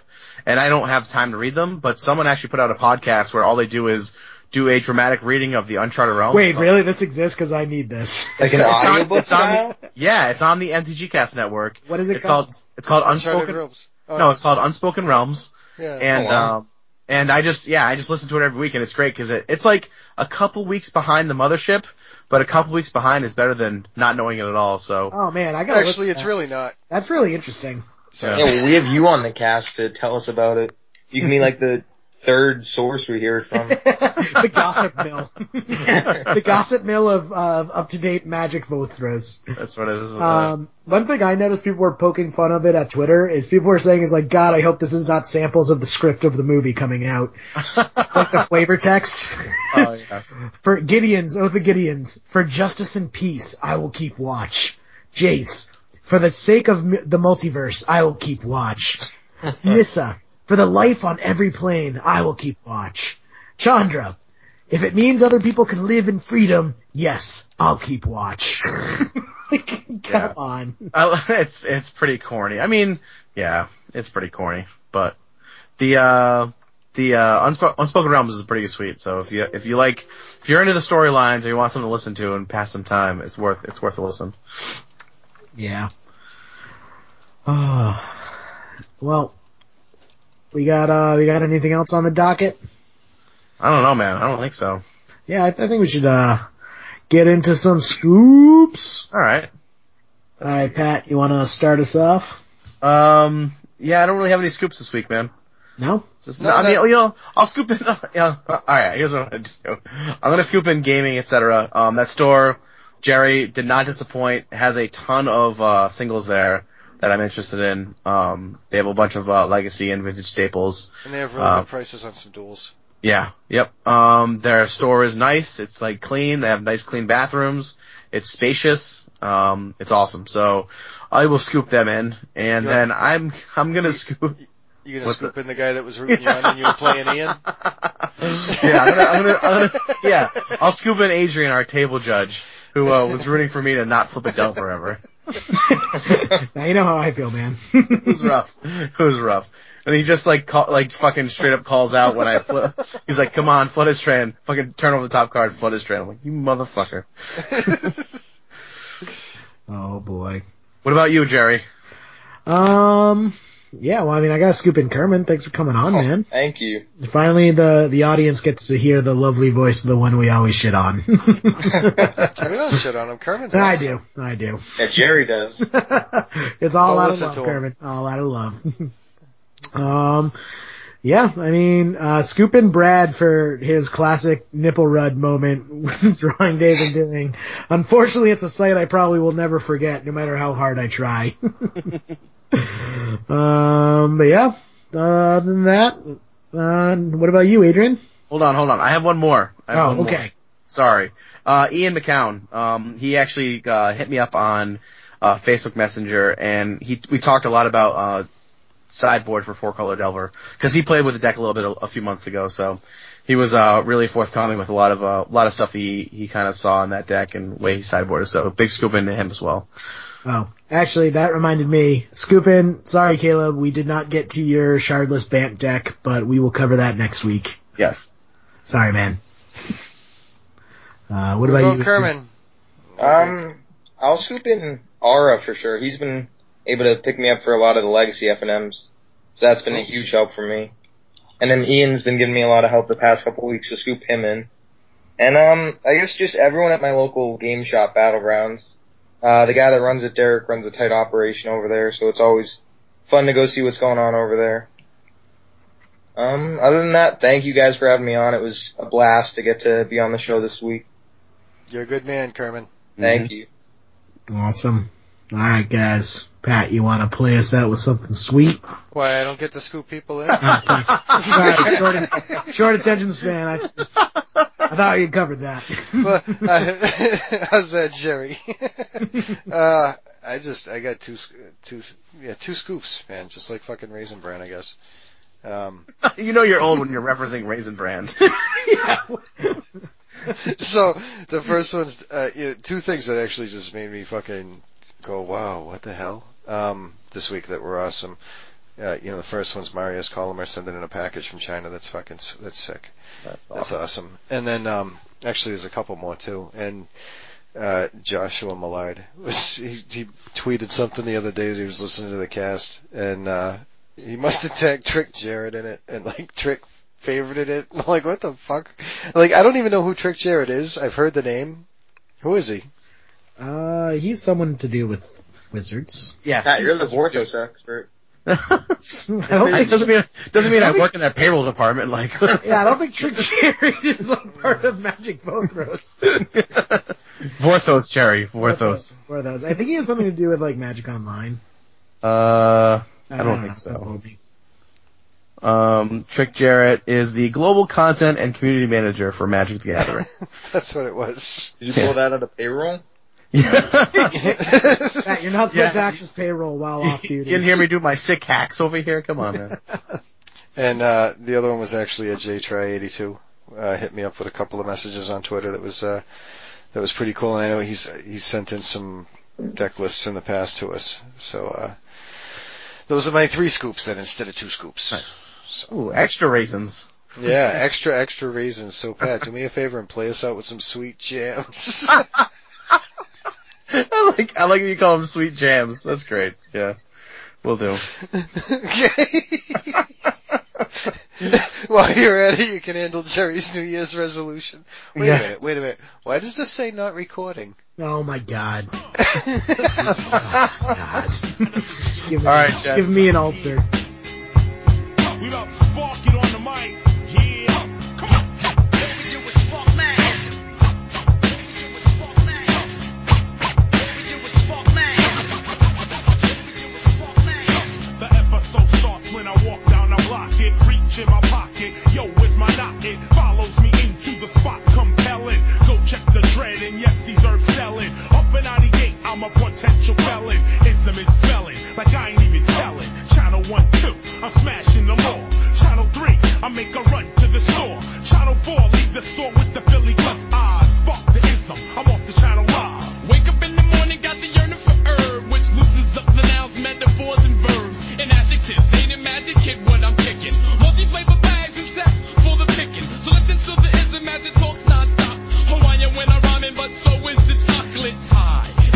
and I don't have time to read them, but someone actually put out a podcast where all they do is do a dramatic reading of the Uncharted Realms. wait, really? This exists? Cause I need this. Like an It's on, audiobook it's on the, yeah, it's on the MTG Cast network. What is it It's called? called, it's called Uncharted Unspoken, Realms. Oh, no, it's called Unspoken Realms. yeah. And Oh, wow. um and I just yeah, I just listen to it every week and it's great because it, it's like a couple weeks behind the mothership, but a couple weeks behind is better than not knowing it at all. So Oh man, I gotta Actually, it's that. really not. That's really interesting. So, Yeah, well, we have you on the cast to tell us about it. You can be like the third source we hear from. the gossip mill. the gossip mill of, of up-to-date magic Vorthos. That's what it is. Um, one thing I noticed people were poking fun of it at Twitter is people were saying is like, God, I hope this is not samples of the script of the movie coming out. like the flavor text. oh yeah. For Gideon's, Oath of Gideon's, for justice and peace, I will keep watch. Jace, for the sake of m- the multiverse, I will keep watch. Nissa, for the life on every plane, I will keep watch. Chandra, if it means other people can live in freedom, yes, I'll keep watch. like, come Yeah. on. I, it's it's pretty corny. I mean, yeah, it's pretty corny, but the uh the uh Unspo- Unspoken Realms is pretty sweet. So if you if you like if you're into the storylines or you want something to listen to and pass some time, it's worth it's worth a listen. Yeah. Oh. Well, we got, uh, we got anything else on the docket? I don't know, man. I don't think so. Yeah, I, I think we should, uh, get into some scoops. All right. Alright, Pat, you wanna start us off? Um. Yeah, I don't really have any scoops this week, man. No? Just No, I no. mean, you know, I'll scoop in. Yeah. All right. Here's what I'm gonna do. I'm gonna scoop in gaming, etc. Um, that store, Jerry did not disappoint. Has a ton of uh, singles there that I'm interested in. Um, they have a bunch of uh, legacy and vintage staples. And they have really Uh, good prices on some duels. Yeah. Yep. Um, their store is nice. It's like clean. They have nice clean bathrooms. It's spacious. Um, it's awesome. So I will scoop them in, and Yeah. then I'm I'm gonna scoop. You gonna scoop in the guy that was rooting you on when you were playing Ian? yeah, I'm gonna, I'm gonna, I'm gonna, yeah, I'll scoop in Adrian, our table judge, who uh, was rooting for me to not flip a dove forever. now you know how I feel, man. It was rough. It was rough. And he just like call, like fucking straight up calls out when I flip. He's like, "Come on, Flooded Strand. Fucking turn over the top card, Flooded Strand." I'm like, "You motherfucker." oh boy. What about you, Jerry? Um, yeah, well, I mean, I gotta scoop in Kerman. Thanks for coming on, man. Thank you. Finally, the, the audience gets to hear the lovely voice of the one we always shit on. I mean, don't shit on him. Kerman's I do. I do. Yeah, Jerry does. it's all Don't out of love, to him. Kermit. All out of love. um, yeah, I mean, uh, scoop in Brad for his classic nipple rud moment with drawing Dave and doing. Unfortunately, it's a sight I probably will never forget, no matter how hard I try. um, but yeah, uh, other than that, uh, what about you, Adrian? Hold on, hold on. I have one more. Have Oh, one more. okay. Sorry. Uh, Ian McCown, um, he actually, uh, hit me up on, uh, Facebook Messenger and he, we talked a lot about, uh, sideboard for four color Delver. Cause he played with the deck a little bit a, a few months ago, so he was, uh, really forthcoming with a lot of, uh, a lot of stuff he, he kind of saw in that deck and way he sideboarded, so big scoop into him as well. Oh, actually, that reminded me. Scoop in. Sorry, Caleb, we did not get to your shardless Bant deck, but we will cover that next week. Yes. Sorry, man. Uh, what What about about you? Kerman? Um, I'll scoop in Aura for sure. He's been able to pick me up for a lot of the legacy FNMs. So that's been a huge help for me. And then Ian's been giving me a lot of help the past couple of weeks to scoop him in. And um, I guess just everyone at my local game shop, Battlegrounds. Uh, the guy that runs it, Derek, runs a tight operation over there, so it's always fun to go see what's going on over there. Um, other than that, thank you guys for having me on. It was a blast to get to be on the show this week. You're a good man, Kerman. Thank you. Awesome. All right, guys. Pat, you want to play us out with something sweet? Why I don't get to scoop people in? Sorry, short, short attention span. I, I thought you covered that. well, uh, how's that, Jerry? uh, I just I got two two yeah two scoops, man, just like fucking raisin bran, I guess. Um, you know you're old when you're referencing Raisin Brand. so the first one's uh, you know, two things that actually just made me fucking go, wow, what the hell? Um, this week that were awesome. Uh, you know, the first one's Marius Colomer sending in a package from China. That's fucking that's sick. That's That's awesome. And then, um, actually there's a couple more too. And, uh, Joshua Millard was, he, he tweeted something the other day that he was listening to the cast and, uh, he must have tagged Trick Jarrett in it and like Trick favorited it. I'm like, what the fuck? Like, I don't even know who Trick Jarrett is. I've heard the name. Who is he? Uh, he's someone to do with wizards. Yeah. Pat, you're the Vorthos expert. I don't It think, doesn't mean doesn't mean I work in that payroll department. Like, yeah, I don't think Trick Cherry is like part of Magic Vorthos. Vorthos cherry, Vorthos. Or those. I think he has something to do with like Magic Online. Uh, I don't think know, so. Um, Trick Jarrett is the global content and community manager for Magic the Gathering. That's what it was. Did you pull that out of payroll? Matt, you're not supposed Yeah. to access payroll while off duty. you duty. didn't hear me do my sick hacks over here? Come on, man. And uh, the other one was actually a JTry82. Uh, hit me up with a couple of messages on Twitter that was uh, that was pretty cool. And I know he's he's sent in some deck lists in the past to us. So uh, those are my three scoops then instead of two scoops. Ooh, extra raisins. Yeah, extra extra raisins. So Pat, do me a favor and play us out with some sweet jams. I like I like that you call them sweet jams. That's great. Yeah, we'll do. okay. While you're at it, you can handle Jerry's New Year's resolution. Wait Yeah. a minute, wait a minute. Why does this say not recording? Oh my god. Oh, god. give, me, All right, Jets. give me an ulcer. Reach in my pocket. Yo, where's my knot? It follows me into the spot, compelling. Go check the dread, and yes, he's herb selling. Up and out the gate, I'm a potential felon. Ism is spelling like I ain't even telling. Channel one, two, I'm smashing them all. Channel three, I make a run to the store. Channel four, leave the store with the Philly plus I spark the ism. I'm off the channel live. Wake up in the morning, got the yearning for herb, which loosens up the nouns, metaphors, and verbs, and adjectives. Ain't it magic, kid, what So listen to the ism as it talks when I'm rhyming, but so is the chocolate.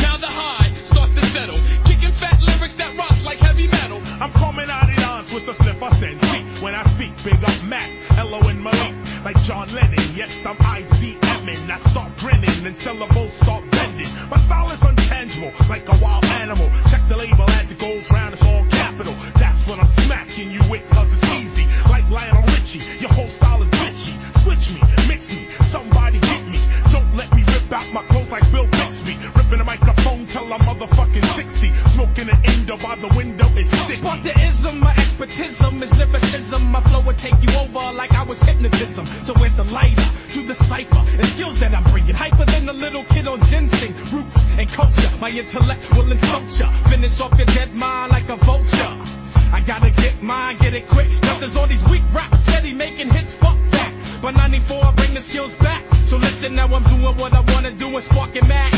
Now the high starts to settle, kicking fat lyrics that like heavy metal. I'm coming out dance with a slip I. See, when I speak, big up Mac, Elo and Malik, like John Lennon. Yes, I'm ICMing. I start grinning and syllables start bending. My style is untangible, like a wild animal. Check the label as it goes round, it's all capital. That's what I'm smacking you with, cause it's easy. Like Lionel Richie, let me rip out my clothes like Bill Bixby. Ripping the microphone till I'm motherfucking 60. Smoking an endo by the window is. Spark the ism, my expertism is lyricism. My flow will take you over like I was hypnotism. So where's the lighter to the cipher and skills that I'm bringing? Hyper than a little kid on ginseng, roots and culture. My intellect will insult ya. Finish off your dead mind like a vulture. I gotta get mine, get it quick. Cause there's all these weak raps steady making hits. Fuck that. By 94, I bring the skills back. So listen, now I'm doing what I wanna do and sparking mad